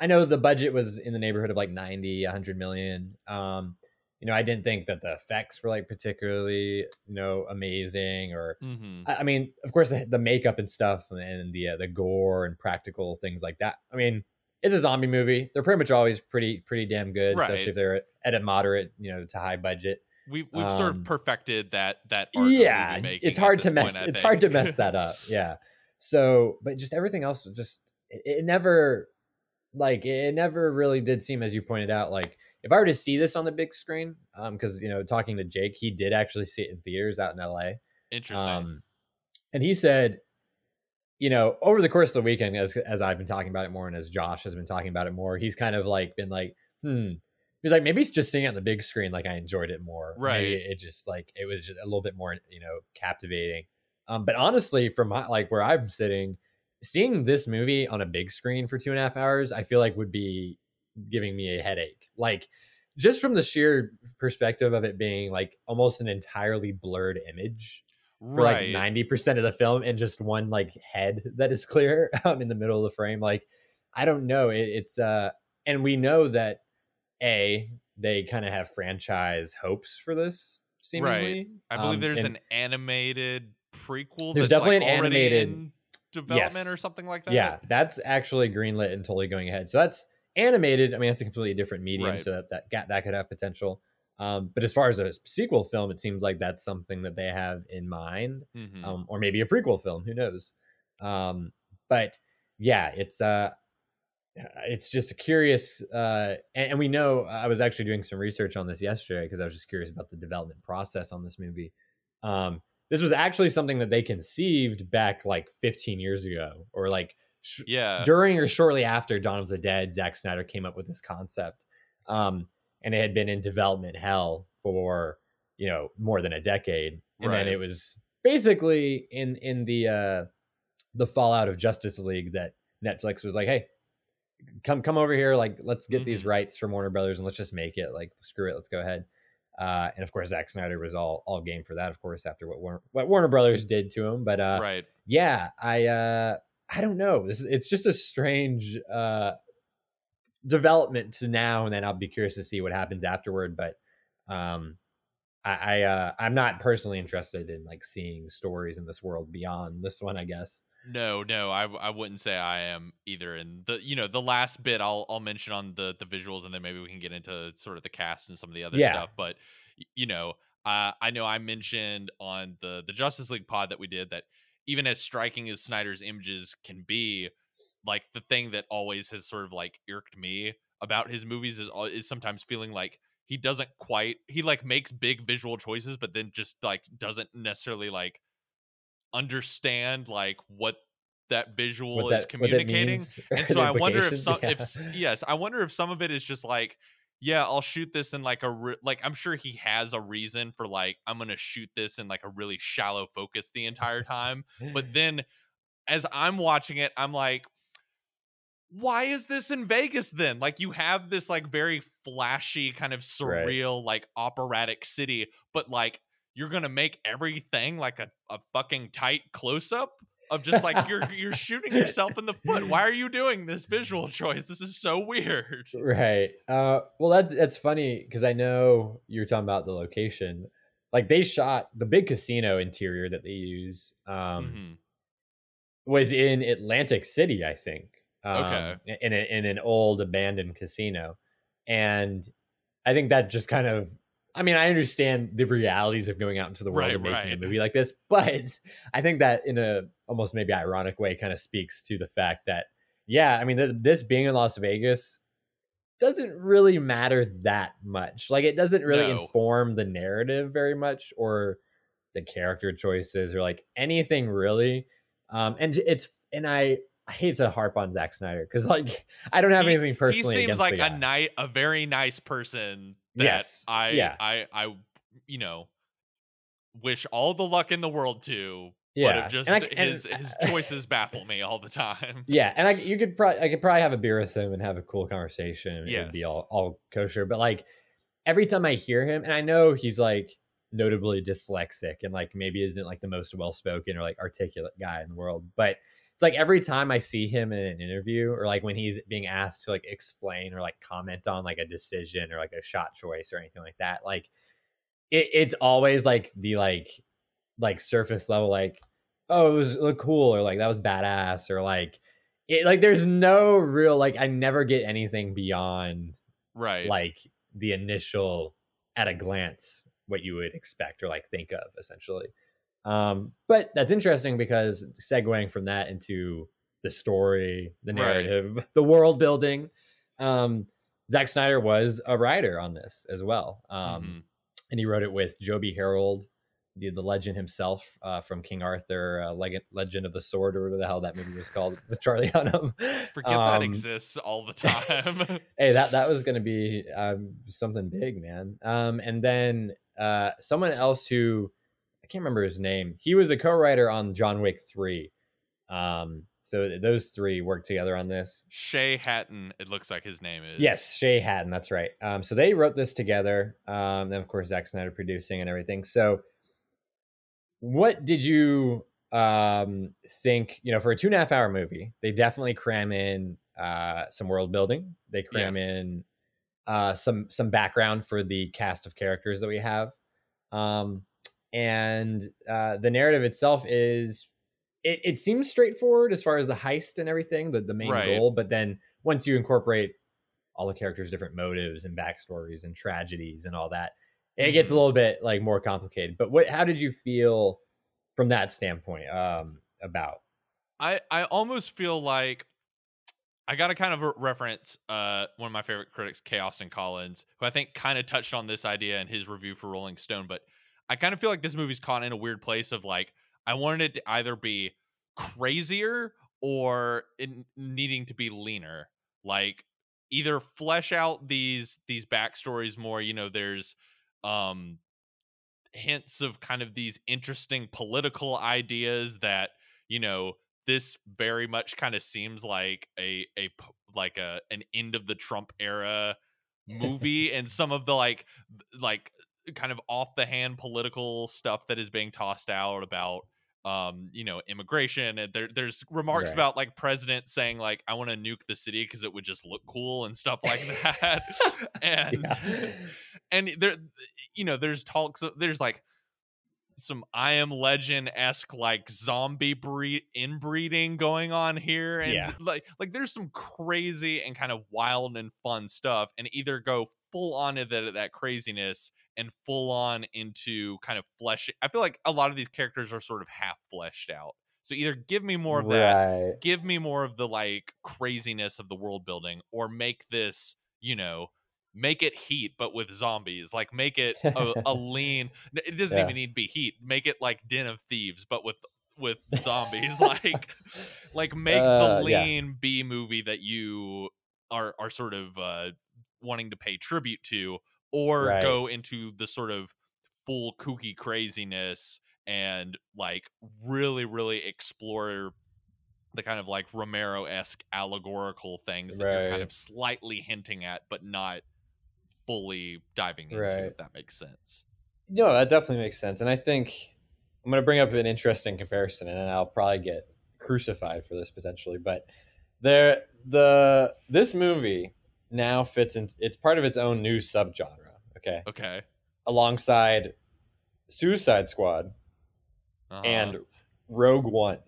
I know the budget was in the neighborhood of like 90, 100 million. Um, you know, I didn't think that the effects were like particularly, you know, amazing or Mm-hmm. I, I mean, of course the, the makeup and stuff and the uh, the gore and practical things like that. I mean, it's a zombie movie. They're pretty much always pretty pretty damn good, especially if they're at a moderate, you know, to high budget. We've we've sort Um, of perfected that that art yeah, it's hard to mess point, it's hard to mess that up. Yeah. So, but just everything else just it, it never like it never really did seem as you pointed out like if I were to see this on the big screen um cuz you know talking to Jake, he did actually see it in theaters out in LA. Interesting. Um, and he said, you know, over the course of the weekend, as as I've been talking about it more, and as Josh has been talking about it more, he's kind of like been like, hmm. He's like, maybe it's just seeing it on the big screen, like I enjoyed it more. Maybe Right. it just like it was just a little bit more, you know, captivating. Um, but honestly, from my, like where I'm sitting, seeing this movie on a big screen for two and a half hours, I feel like would be giving me a headache. Like just from the sheer perspective of it being like almost an entirely blurred image for right. like 90% of the film and just one like head that is clear in the middle of the frame like i don't know it, it's uh and we know that a they kind of have franchise hopes for this seemingly I believe Um, there's an animated prequel. There's that's, like, definitely an animated- development Yes. or something like that. yeah that's actually greenlit and totally going ahead so that's animated i mean that's a completely different medium Right. so that that, that that could have potential um but as far as a sequel film it seems like that's something that they have in mind Mhm. um, or maybe a prequel film. Who knows? Um, but yeah, it's uh, it's just a curious, uh, and, and we know I was actually doing some research on this yesterday because I was just curious about the development process on this movie. Um, this was actually something that they conceived back like 15 years ago, or like sh- yeah. during or shortly after Dawn of the Dead, Zack Snyder came up with this concept. Um, and it had been in development hell for, you know, more than a decade. And Right. then it was basically in in the uh the fallout of Justice League that Netflix was like, "Hey, come come over here, like let's get these rights from Warner Brothers and let's just make it. Like screw it, let's go ahead." Uh, and of course, Zack Snyder was all all game for that. Of course, after what Warner, what Warner Brothers did to him, but uh, right. yeah i uh i don't know this is, it's just a strange uh development to now and then i'll be curious to see what happens afterward but um i i uh i'm not personally interested in like seeing stories in this world beyond this one i guess No, no, I I wouldn't say I am either. And the you know the last bit I'll I'll mention on the the visuals, and then maybe we can get into sort of the cast and some of the other Yeah. stuff. But you know, uh, I know I mentioned on the the Justice League pod that we did that even as striking as Snyder's images can be, like the thing that always has sort of like irked me about his movies is is sometimes feeling like he doesn't quite he like makes big visual choices, but then just like doesn't necessarily like understand like what that visual what is that that communicating and so i wonder if some yeah. if yes i wonder if some of it is just like yeah i'll shoot this in like a re- like i'm sure he has a reason for like i'm gonna shoot this in like a really shallow focus the entire time but then as i'm watching it i'm like why is this in vegas then like you have this like very flashy kind of Right. surreal like operatic city but like you're gonna make everything like a, a fucking tight close-up of just like you're you're shooting yourself in the foot why are you doing this visual choice this is so weird right uh well that's that's funny because i know you're talking about the location like they shot the big casino interior that they use um Mhm. was in Atlantic City, I think. Um, Okay. In a, in an old abandoned casino, and I think that just kind of. I mean, I understand the realities of going out into the world Right, and making right. a movie like this, but I think that in a almost maybe ironic way kind of speaks to the fact that, yeah, I mean, th- this being in Las Vegas doesn't really matter that much. Like, it doesn't really No. inform the narrative very much or the character choices or like anything really. Um, and it's and I I hate to harp on Zack Snyder because like I don't have He- anything personally. he seems like a night a very nice person that Yes, i yeah. i i you know wish all the luck in the world to. Yeah, but just and I- and- his his choices baffle me all the time. Yeah, and I you could probably I could probably have a beer with him and have a cool conversation. and It'd be all all kosher. But like every time I hear him, and I know he's like notably dyslexic and like maybe isn't like the most well spoken or like articulate guy in the world, but it's like every time I see him in an interview or like when he's being asked to like explain or like comment on like a decision or like a shot choice or anything like that, like it, it's always like the like like surface level like oh it was look cool or like that was badass or like it like there's no real like I never get anything beyond Right. like the initial at a glance what you would expect or like think of essentially. Um, but that's interesting because segueing from that into the story, the Right. narrative, the world building, um, Zack Snyder was a writer on this as well. Um, Mhm. and he wrote it with Joby Harold, the, the legend himself uh, from King Arthur, uh, Leg- Legend of the Sword, or whatever the hell that movie was called with Charlie Hunnam. Forget that Um, exists all the time. hey, that that was going to be um, something big, man. Um, and then uh, someone else who I can't remember his name. He was a co-writer on John Wick Three. Um, so those three worked together on this. Shay Hatton, it looks like his name is. Yes, Shay Hatton, that's right. Um, so they wrote this together. Um, and of course Zack Snyder producing and everything. So what did you um think, you know, for a two and a half hour movie, they definitely cram in uh some world building. They cram Yes. in uh some some background for the cast of characters that we have. Um and uh the narrative itself is it, it seems straightforward as far as the heist and everything, the, the main Right. goal, but then once you incorporate all the characters' different motives and backstories and tragedies and all that, it gets a little bit like more complicated. But what how did you feel from that standpoint um about I I almost feel like I got to kind of reference uh one of my favorite critics, K. Austin Collins, who I think kind of touched on this idea in his review for Rolling Stone. But I kind of feel like this movie's caught in a weird place of like I wanted it to either be crazier or in needing to be leaner. Like either flesh out these these backstories more. You know, there's um hints of kind of these interesting political ideas that you know this very much kind of seems like a a like a an end of the Trump era movie and some of the like like kind of off the hand political stuff that is being tossed out about um you know immigration and there there's remarks Right. about like president saying like I want to nuke the city because it would just look cool and stuff like that and Yeah. and there you know there's talks there's like some I am legend esque like zombie breed inbreeding going on here, and Yeah. like like there's some crazy and kind of wild and fun stuff, and either go full on into that, that craziness and full on into kind of flesh. I feel like a lot of these characters are sort of half fleshed out. So either give me more of that, give me more of the like craziness of the world building or make this you know make it heat but with zombies like make it a, a lean it doesn't Yeah. even need to be heat make it like den of thieves but with with zombies like like make Uh, the yeah. lean b movie that you are are sort of uh wanting to pay tribute to or Right. go into the sort of full kooky craziness and like really really explore the kind of like Romero esque allegorical things that you're kind of slightly hinting at, but not fully diving into, Right. if that makes sense. No, that definitely makes sense. And I think I'm going to bring up an interesting comparison, and I'll probably get crucified for this potentially. But there, the this movie now fits in. It's part of its own new subgenre. Okay, Okay. alongside Suicide Squad Uh-huh. and Rogue One.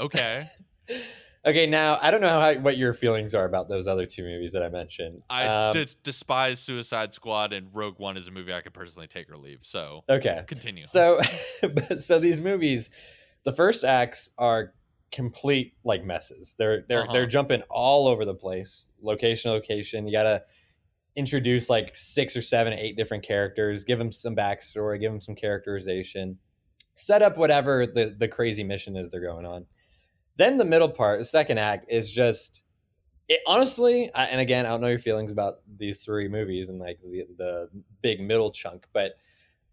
okay. Okay, now I don't know how what your feelings are about those other two movies that I mentioned. I Um, des- despise Suicide Squad and Rogue One is a movie I could personally take or leave. So okay, continue. So, but, so these movies, the first acts are complete like messes. They're they're Uh-huh. they're jumping all over the place, location location. You gotta introduce like six or seven, eight different characters, give them some backstory, give them some characterization, set up whatever the the crazy mission is they're going on. Then the middle part, the second act, is just. It, honestly, I, and again, I don't know your feelings about these three movies and like the, the big middle chunk, but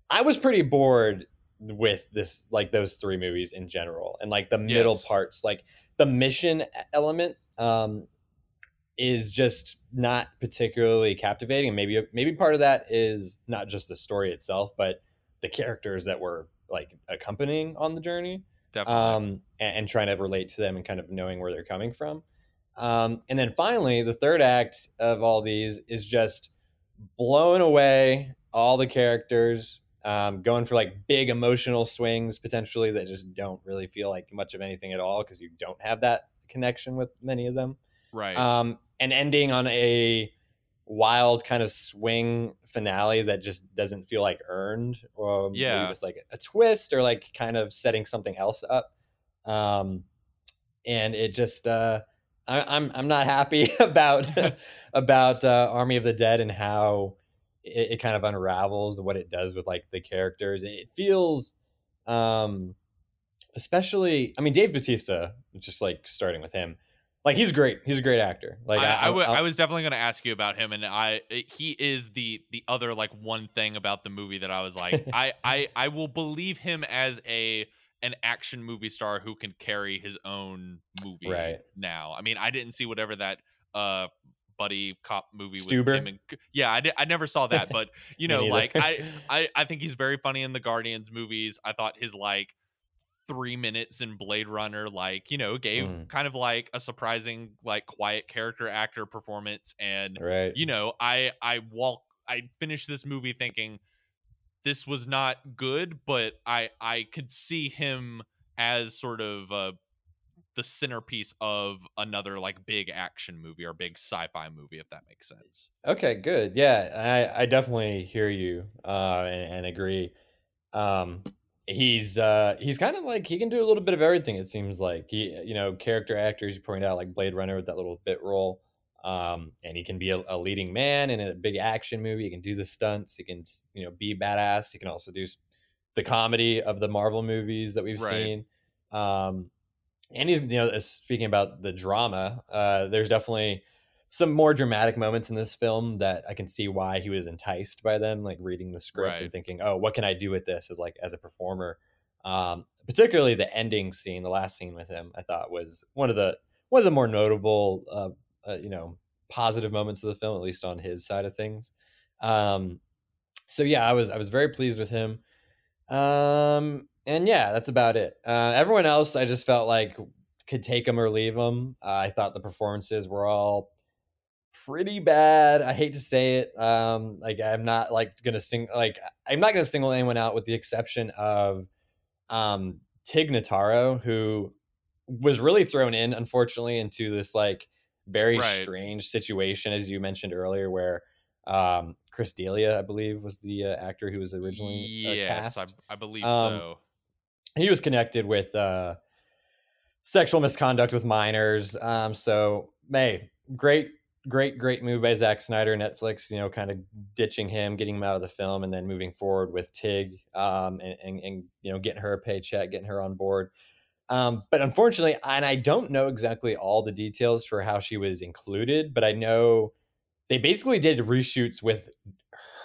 I was pretty bored with this like those three movies in general and like the middle parts like the mission element um is just not particularly captivating and maybe maybe part of that is not just the story itself but the characters that were like accompanying on the journey Definitely. um, and, and trying to relate to them and kind of knowing where they're coming from. Um, and then finally, the third act of all these is just blowing away all the characters, um, going for like big emotional swings potentially that just don't really feel like much of anything at all because you don't have that connection with many of them. right. Um, and ending on a wild kind of swing finale that just doesn't feel like earned or maybe Yeah. with like a twist or like kind of setting something else up um and it just uh I, i'm i'm not happy about about uh, army of the dead and how it, it kind of unravels what it does with like the characters it feels um especially i mean dave batista just like starting with him like he's great he's a great actor like I, I, w- I- I was definitely going to ask you about him, and I he is the the other like one thing about the movie that I was like I I I will believe him as a an action movie star who can carry his own movie Right. now. I mean, I didn't see whatever that uh buddy cop movie with Stuber? him and yeah, I, di- I never saw that, but you know, like I I I think he's very funny in the Guardians movies. I thought his like three minutes in Blade Runner, like you know, gave Mm. kind of like a surprising, like quiet character actor performance. And right you know, I I walk, I finished this movie thinking this was not good, but I I could see him as sort of uh the centerpiece of another like big action movie or big sci-fi movie, if that makes sense. Okay, good. Yeah, I, I definitely hear you uh, and, and agree. Um, he's uh, he's kind of like he can do a little bit of everything. It seems like he, you know, character actors. You pointed out like Blade Runner with that little bit role, um, and he can be a, a leading man in a big action movie. He can do the stunts. He can you know be badass. He can also do the comedy of the Marvel movies that we've Right. seen. Um, and he's you know uh, speaking about the drama. Uh, there's definitely some more dramatic moments in this film that I can see why he was enticed by them, like reading the script Right. and thinking, "Oh, what can I do with this?" as like as a performer. Um, particularly the ending scene, the last scene with him, I thought was one of the one of the more notable, uh, uh, you know, positive moments of the film, at least on his side of things. Um, so yeah, I was I was very pleased with him. Um, and yeah, that's about it. Uh, everyone else, I just felt like could take them or leave them. Uh, I thought the performances were all pretty bad. I hate to say it. Um, like I'm not like gonna sing like I'm not gonna single anyone out with the exception of um Tig Notaro, who was really thrown in, unfortunately, into this like very Right. strange situation, as you mentioned earlier, where um Chris D'Elia, I believe, was the uh, actor who was originally uh, cast I, I believe Um, so. he was connected with uh sexual misconduct with minors um so may great great great move by Zack Snyder Netflix you know kind of ditching him getting him out of the film and then moving forward with Tig um and, and, and you know getting her a paycheck getting her on board. Um but unfortunately and I don't know exactly all the details for how she was included but I know they basically did reshoots with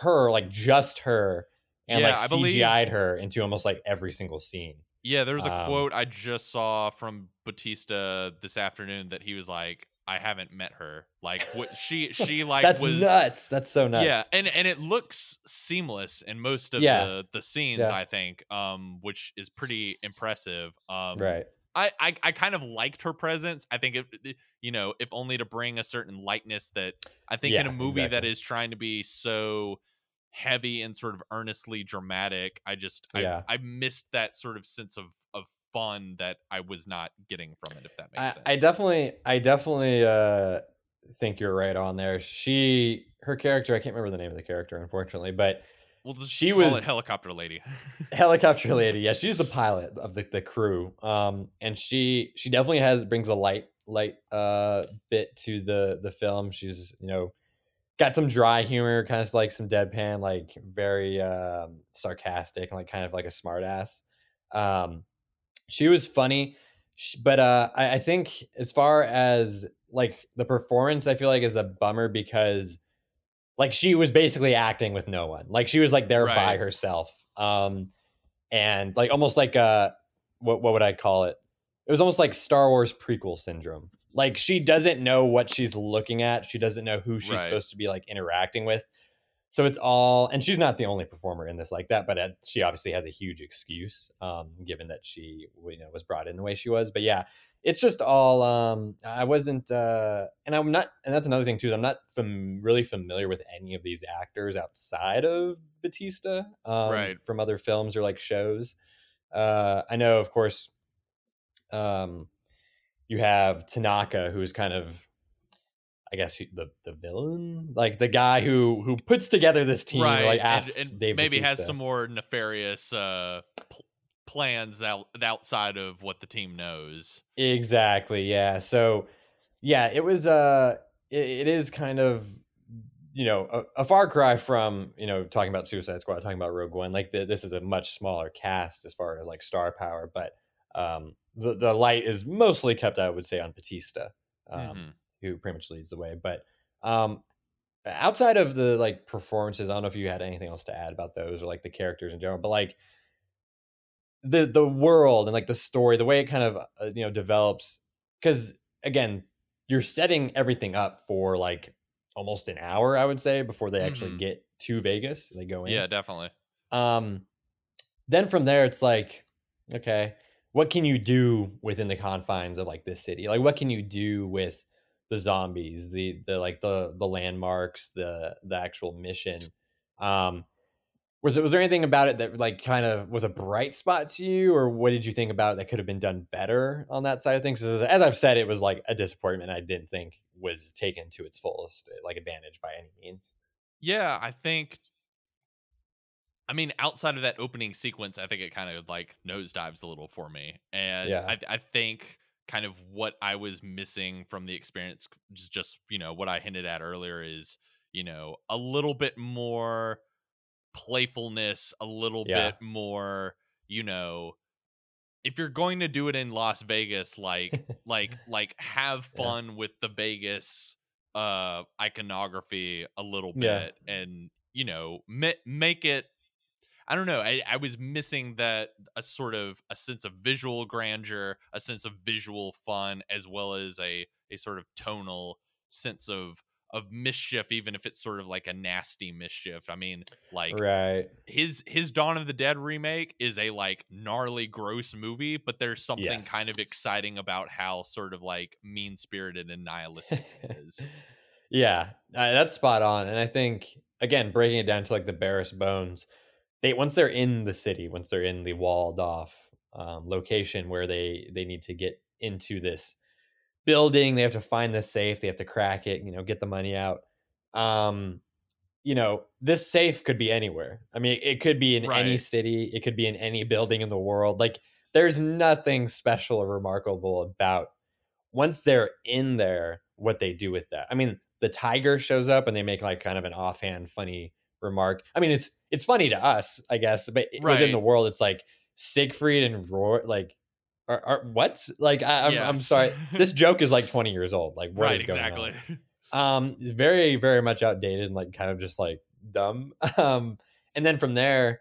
her like just her and Yeah, like I CGI'd her into almost like every single scene. Yeah, there was a Um, quote I just saw from Batista this afternoon that he was like, "I haven't met her. Like, what she she like That's was nuts. That's so nuts. yeah, and and it looks seamless in most of Yeah. the the scenes. Yeah. I think, um, which is pretty impressive. Um, right. I, I I kind of liked her presence. I think it, it- you know, if only to bring a certain lightness that I think in a movie that exactly. is trying to be so heavy and sort of earnestly dramatic, I just Yeah. I, I missed that sort of sense of of fun that I was not getting from it. If that makes I, sense. I definitely, I definitely uh, think you're right on there. She, her character, I can't remember the name of the character, unfortunately, but We'll she was- helicopter lady. helicopter lady. Yeah, she's the pilot of the, the crew. Um, and she, she definitely has brings a light, light uh bit to the the film. She's you know got some dry humor, kind of like some deadpan, like very um, sarcastic, and like kind of like a smartass. Um, she was funny, but uh, I, I think as far as like the performance, I feel like is a bummer because like she was basically acting with no one. Like she was like there by herself. Um, and like almost like uh what what would I call it? It was almost like Star Wars prequel syndrome. Like she doesn't know what she's looking at. She doesn't know who she's Right. supposed to be like interacting with. So it's all, and she's not the only performer in this like that, but uh, she obviously has a huge excuse, um, given that she you know was brought in the way she was. But yeah, it's just all. Um, I wasn't, uh, and I'm not, and that's another thing too. Is I'm not fam- really familiar with any of these actors outside of Batista, um, Right. from other films or like shows. Uh, I know, of course, um, you have Tanaka, who's kind of, I guess, the the villain, like the guy who who puts together this team, right. like and- asks and, Dave maybe has some more nefarious uh, pl- plans out outside of what the team knows. Exactly. Yeah. So, yeah, it was. Uh, it, it is kind of, you know, a, a far cry from you know talking about Suicide Squad, talking about Rogue One. Like the, this is a much smaller cast as far as like star power, but um, the the light is mostly kept, I would say, on Batista, um, Mhm. Who pretty much leads the way. But um, outside of the like performances, I don't know if you had anything else to add about those or like the characters in general, but like the the world and like the story, the way it kind of uh, you know develops, because again, you're setting everything up for like almost an hour, I would say, before they actually Mhm. get to Vegas. They go in. Yeah, definitely. Um, then from there, it's like, okay, what can you do within the confines of like this city? Like, what can you do with the zombies, the the like the the landmarks, the the actual mission? Um, was it was there anything about it that like kind of was a bright spot to you, or what did you think about it that could have been done better on that side of things? As, as I've said, it was like a disappointment. I didn't think was taken to its fullest like advantage by any means. Yeah, I think. I mean, outside of that opening sequence, I think it kind of like nosedives a little for me, and Yeah. I, I think kind of what I was missing from the experience, just, just you know what I hinted at earlier, is you know a little bit more playfulness, a little Yeah. bit more, you know, if you're going to do it in Las Vegas, like like like have Yeah. fun with the Vegas uh iconography a little Yeah. bit and you know ma- make it I don't know. I, I was missing that a sort of a sense of visual grandeur, a sense of visual fun, as well as a a sort of tonal sense of of mischief, even if it's sort of like a nasty mischief. I mean, like right. his his Dawn of the Dead remake is a like gnarly, gross movie, but there's something Yes. kind of exciting about how sort of like mean spirited and nihilistic it is. yeah, uh, that's spot on. And I think again, breaking it down to like the barest bones, they once they're in the city, once they're in the walled off um, location where they they need to get into this building, they have to find the safe, they have to crack it, you know, get the money out. Um, you know, this safe could be anywhere. I mean, it could be in any city, it could be in any building in the world. Like, there's nothing special or remarkable about once they're in there, what they do with that. I mean, the tiger shows up and they make like kind of an offhand funny remark. I mean, it's it's funny to us, I guess, but i- within the world, it's like Siegfried and Roy, like, are, are what? Like, I, I'm, I'm sorry, this joke is like 20 years old. Like, what is right, going exactly. on? um very very much outdated and like kind of just like dumb um and then from there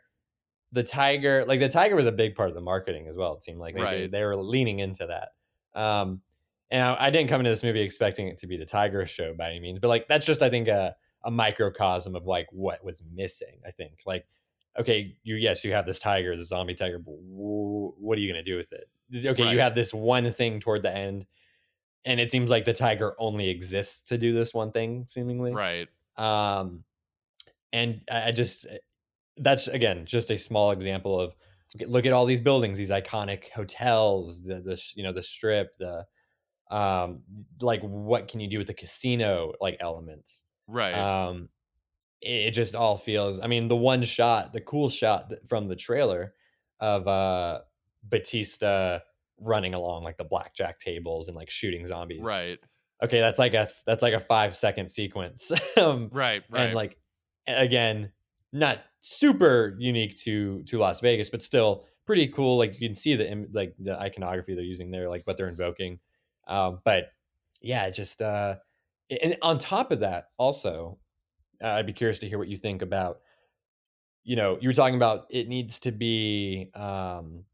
the tiger like the tiger was a big part of the marketing as well it seemed like they, Right. they were leaning into that um and I, I didn't come into this movie expecting it to be the tiger show by any means but like that's just i think a, a microcosm of like what was missing i think like okay you yes you have this tiger the zombie tiger but wh- what are you going to do with it okay Right. you have this one thing toward the end and it seems like the tiger only exists to do this one thing seemingly right. um and i I just that's again just a small example of look at- all these buildings these iconic hotels the the you know the strip the um like what can you do with the casino like elements Right. um it, it just all feels i mean the one shot the cool shot from the trailer of uh batista running along like the blackjack tables and like shooting zombies right. okay that's like a that's like a five second sequence um Right. Right. and like again not super unique to to las vegas but still pretty cool like you can see the like the iconography they're using there like what they're invoking um but yeah just uh and on top of that also uh, i'd be curious to hear what you think about you know, you were talking about it needs to be um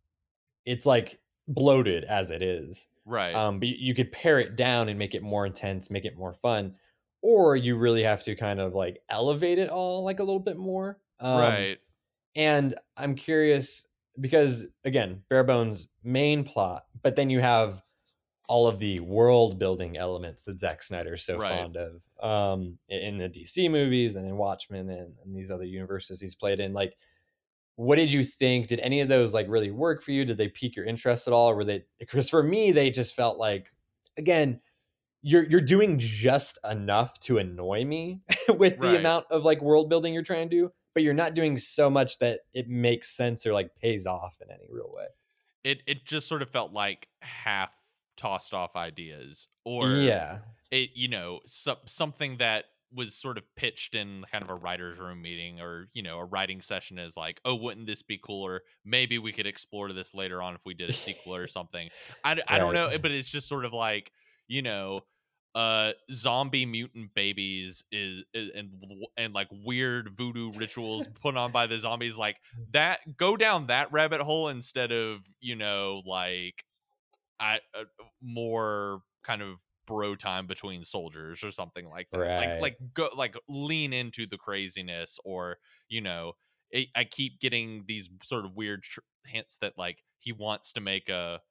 it's like bloated as it is. Right. Um but you, could pare it down and make it more intense, make it more fun, or you really have to kind of like elevate it all like a little bit more. Um right. and I'm curious because again, bare bones main plot, but then you have all of the world building elements that Zack Snyder's so Right. fond of um, in the DC movies and in Watchmen and, and these other universes he's played in. Like, what did you think? Did any of those like really work for you? Did they pique your interest at all? Or were they? Because for me, they just felt like, again, you're you're doing just enough to annoy me with the Right. amount of like world building you're trying to do, but you're not doing so much that it makes sense or like pays off in any real way. It it just sort of felt like half tossed off ideas or yeah, it you know some, something that was sort of pitched in kind of a writer's room meeting or you know a writing session is like oh wouldn't this be cooler maybe we could explore this later on if we did a sequel or something. I, I don't know but it's just sort of like you know uh zombie mutant babies is, is and and like weird voodoo rituals put on by the zombies like that go down that rabbit hole instead of you know like I uh, more kind of bro time between soldiers or something like that. Right. Like like go like lean into the craziness or you know it, I keep getting these sort of weird tr- hints that like he wants to make a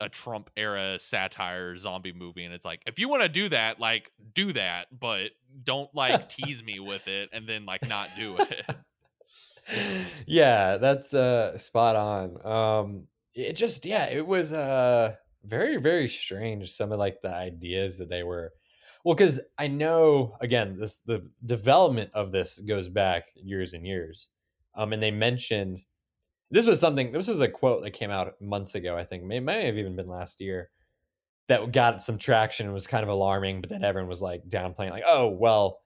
a Trump era satire zombie movie and it's like if you want to do that like do that but don't like tease me with it and then like not do it. yeah, that's uh spot on. Um it just yeah, it was uh very very strange some of like the ideas that they were well cuz I know again this the development of this goes back years and years. Um and they mentioned this was something this was a quote that came out months ago I think may may have even been last year that got some traction and was kind of alarming but then everyone was like downplaying like oh well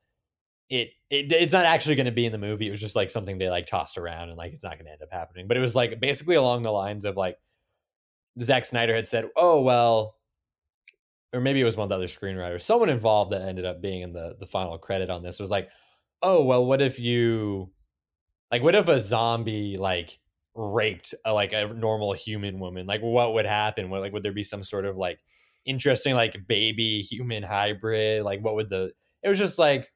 it, it it's not actually going to be in the movie. It was just like something they like tossed around and like it's not going to end up happening. But it was like basically along the lines of like Zack Snyder had said, "Oh well," or maybe it was one of the other screenwriters. Someone involved that ended up being in the the final credit on this was like, "Oh well, what if you like what if a zombie like raped a, like a normal human woman? Like what would happen? What like would there be some sort of like interesting like baby human hybrid? Like what would the it was just like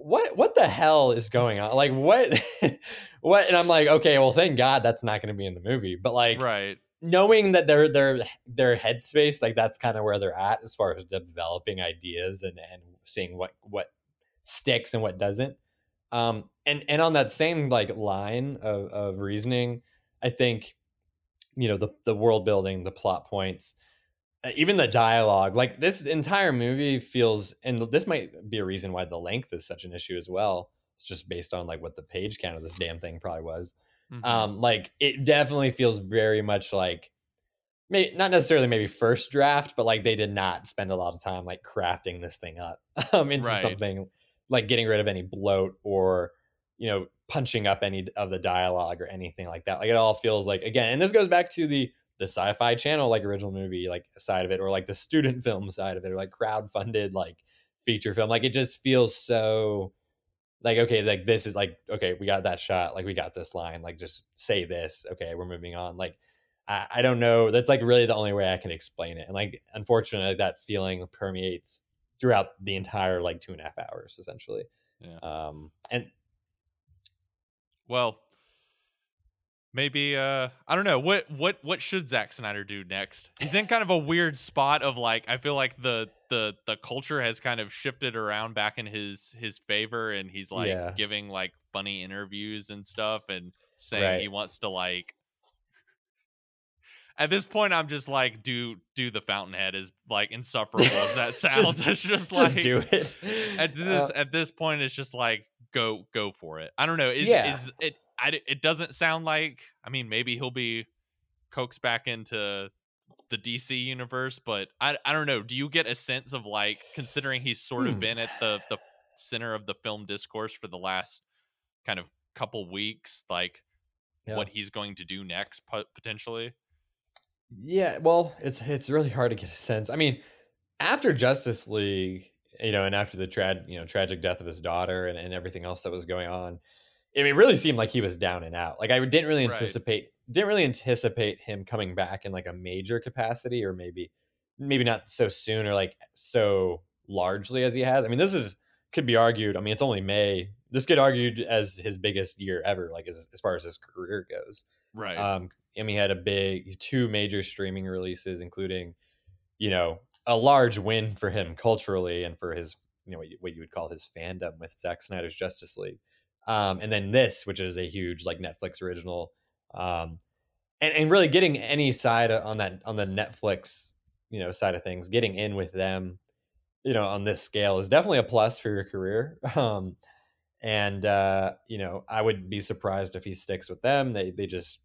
what what the hell is going on? Like what what and I'm like, okay, well thank God that's not gonna be in the movie. But like right. knowing that their their their headspace, like that's kind of where they're at as far as developing ideas and and seeing what what sticks and what doesn't. Um and and on that same like line of, of reasoning, I think you know the the world building, the plot points, even the dialogue like this entire movie feels and this might be a reason why the length is such an issue as well it's just based on like what the page count of this damn thing probably was Mhm. um like it definitely feels very much like may, not necessarily maybe first draft but like they did not spend a lot of time like crafting this thing up um into Right. something like getting rid of any bloat or you know punching up any of the dialogue or anything like that like it all feels like again and this goes back to the the sci-fi channel like original movie like side of it or like the student film side of it or like crowd funded like feature film like it just feels so like okay like this is like okay we got that shot like we got this line like just say this okay we're moving on like I, I don't know that's like really the only way i can explain it and like unfortunately that feeling permeates throughout the entire like two and a half hours essentially Yeah. um and Well, maybe uh I don't know. What what what should Zack Snyder do next? He's in kind of a weird spot of like I feel like the the the culture has kind of shifted around back in his his favor and he's like Yeah. giving like funny interviews and stuff and saying Right. he wants to like at this point I'm just like do do the fountainhead is like insufferable as that sounds. Just- it's just, just like do it at this Uh, at this point it's just like go go for it i don't know is, Yeah. is it I, it doesn't sound like i mean maybe he'll be coaxed back into the dc universe but i i don't know do you get a sense of like considering he's sort of Hmm. been at the the center of the film discourse for the last kind of couple weeks like Yeah. what he's going to do next potentially Yeah, well, it's it's really hard to get a sense. I mean, after Justice League, you know, and after the trad, you know, tragic death of his daughter and, and everything else that was going on, I mean, it really seemed like he was down and out. Like I didn't really Right. anticipate didn't really anticipate him coming back in like a major capacity or maybe maybe not so soon or like so largely as he has. I mean, this is could be argued. I mean, it's only May. This could argued as his biggest year ever, like as, as far as his career goes. Right. Um, and he had a big two major streaming releases, including, you know, a large win for him culturally and for his, you know, what you, what you would call his fandom with Zack Snyder's Justice League. Um, and then this, which is a huge like Netflix original, um, and and really getting any side on that on the Netflix, you know, side of things, getting in with them, you know, on this scale is definitely a plus for your career. Um, and uh, you know, I would be surprised if he sticks with them. They they just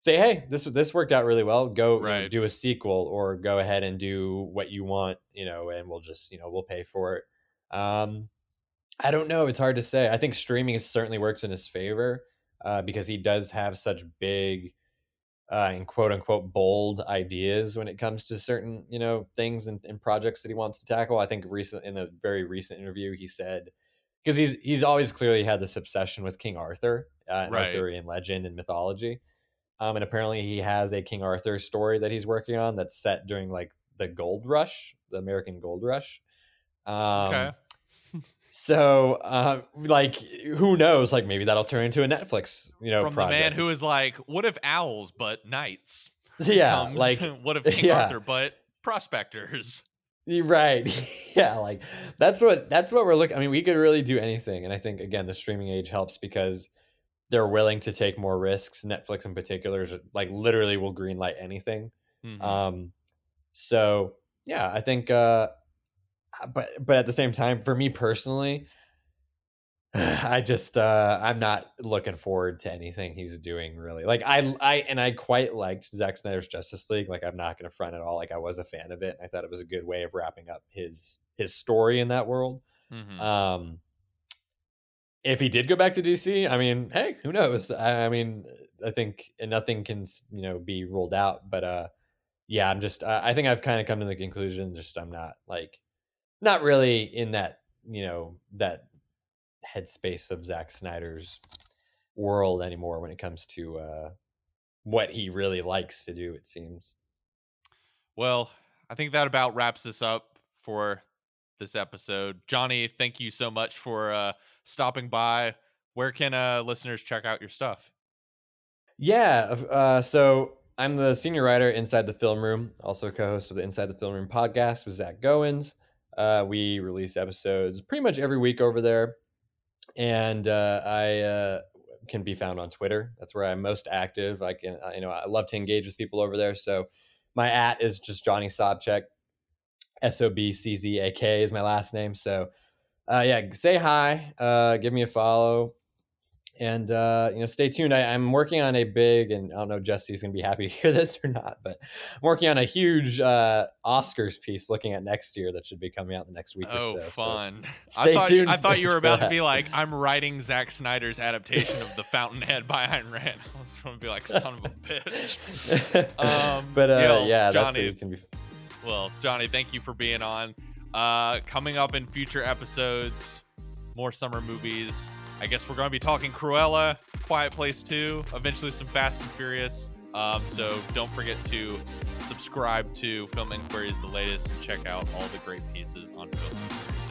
say, hey, this this worked out really well. Go Right. do a sequel or go ahead and do what you want, you know, and we'll just you know we'll pay for it. Um, I don't know. It's hard to say. I think streaming certainly works in his favor uh, because he does have such big uh, and quote unquote bold ideas when it comes to certain you know things and, and projects that he wants to tackle. I think recent in a very recent interview he said because he's he's always clearly had this obsession with King Arthur, uh, Right. Arthurian legend and mythology. Um, and apparently he has a King Arthur story that he's working on that's set during like the gold rush, the American gold rush. Um, okay. so, uh, like, who knows? Like, maybe that'll turn into a Netflix, you know, From project. the man who is like, what if owls but knights? yeah, comes? like, what if King yeah. Arthur but prospectors? Right. yeah, like that's what that's what we're looking. I mean, we could really do anything, and I think again, the streaming age helps because they're willing to take more risks. Netflix, in particular, is like literally will greenlight anything. Mhm. Um, so yeah, I think. uh But but at the same time, for me personally, I just uh I'm not looking forward to anything he's doing really. Like I I and I quite liked Zack Snyder's Justice League. Like I'm not gonna front at all. Like I was a fan of it. I thought it was a good way of wrapping up his his story in that world. Mhm. Um if he did go back to DC, I mean, hey, who knows? I, I mean, I think nothing can you know be ruled out. But uh yeah, I'm just I, I think I've kind of come to the conclusion. Just I'm not like not really in that you know that headspace of Zack Snyder's world anymore when it comes to uh what he really likes to do. It seems. Well, I think that about wraps this up for this episode. Johnny, thank you so much for uh, stopping by. Where can uh, listeners check out your stuff? Yeah. Uh, so I'm the senior writer inside the film room, also co-host of the Inside the Film Room podcast with Zach Goins. Uh, we release episodes pretty much every week over there, and uh, I uh, can be found on Twitter. That's where I'm most active. I can, I- you know, I love to engage with people over there. So my at is just Johnny Sobczak. S O B C Z A K is my last name. So uh, yeah, say hi, uh, give me a follow and uh, you know, stay tuned. I, I'm working on a big, and I don't know if Jesse's gonna be happy to hear this or not, but I'm working on a huge uh, Oscars piece looking at next year that should be coming out in the next week Oh, or so. So fun. stay I thought, tuned I thought you were about to be like, I'm writing Zack Snyder's adaptation of The Fountainhead by Ayn Rand. I was going to be like, son of a bitch. Um, but uh, yo, yeah, that's Johnny, it can be. Well, Johnny, thank you for being on. Uh, coming up in future episodes, more summer movies. I guess we're going to be talking Cruella, Quiet Place 2, eventually some Fast and Furious. Um, so don't forget to subscribe to Film Inquiry's, the latest, and check out all the great pieces on Film.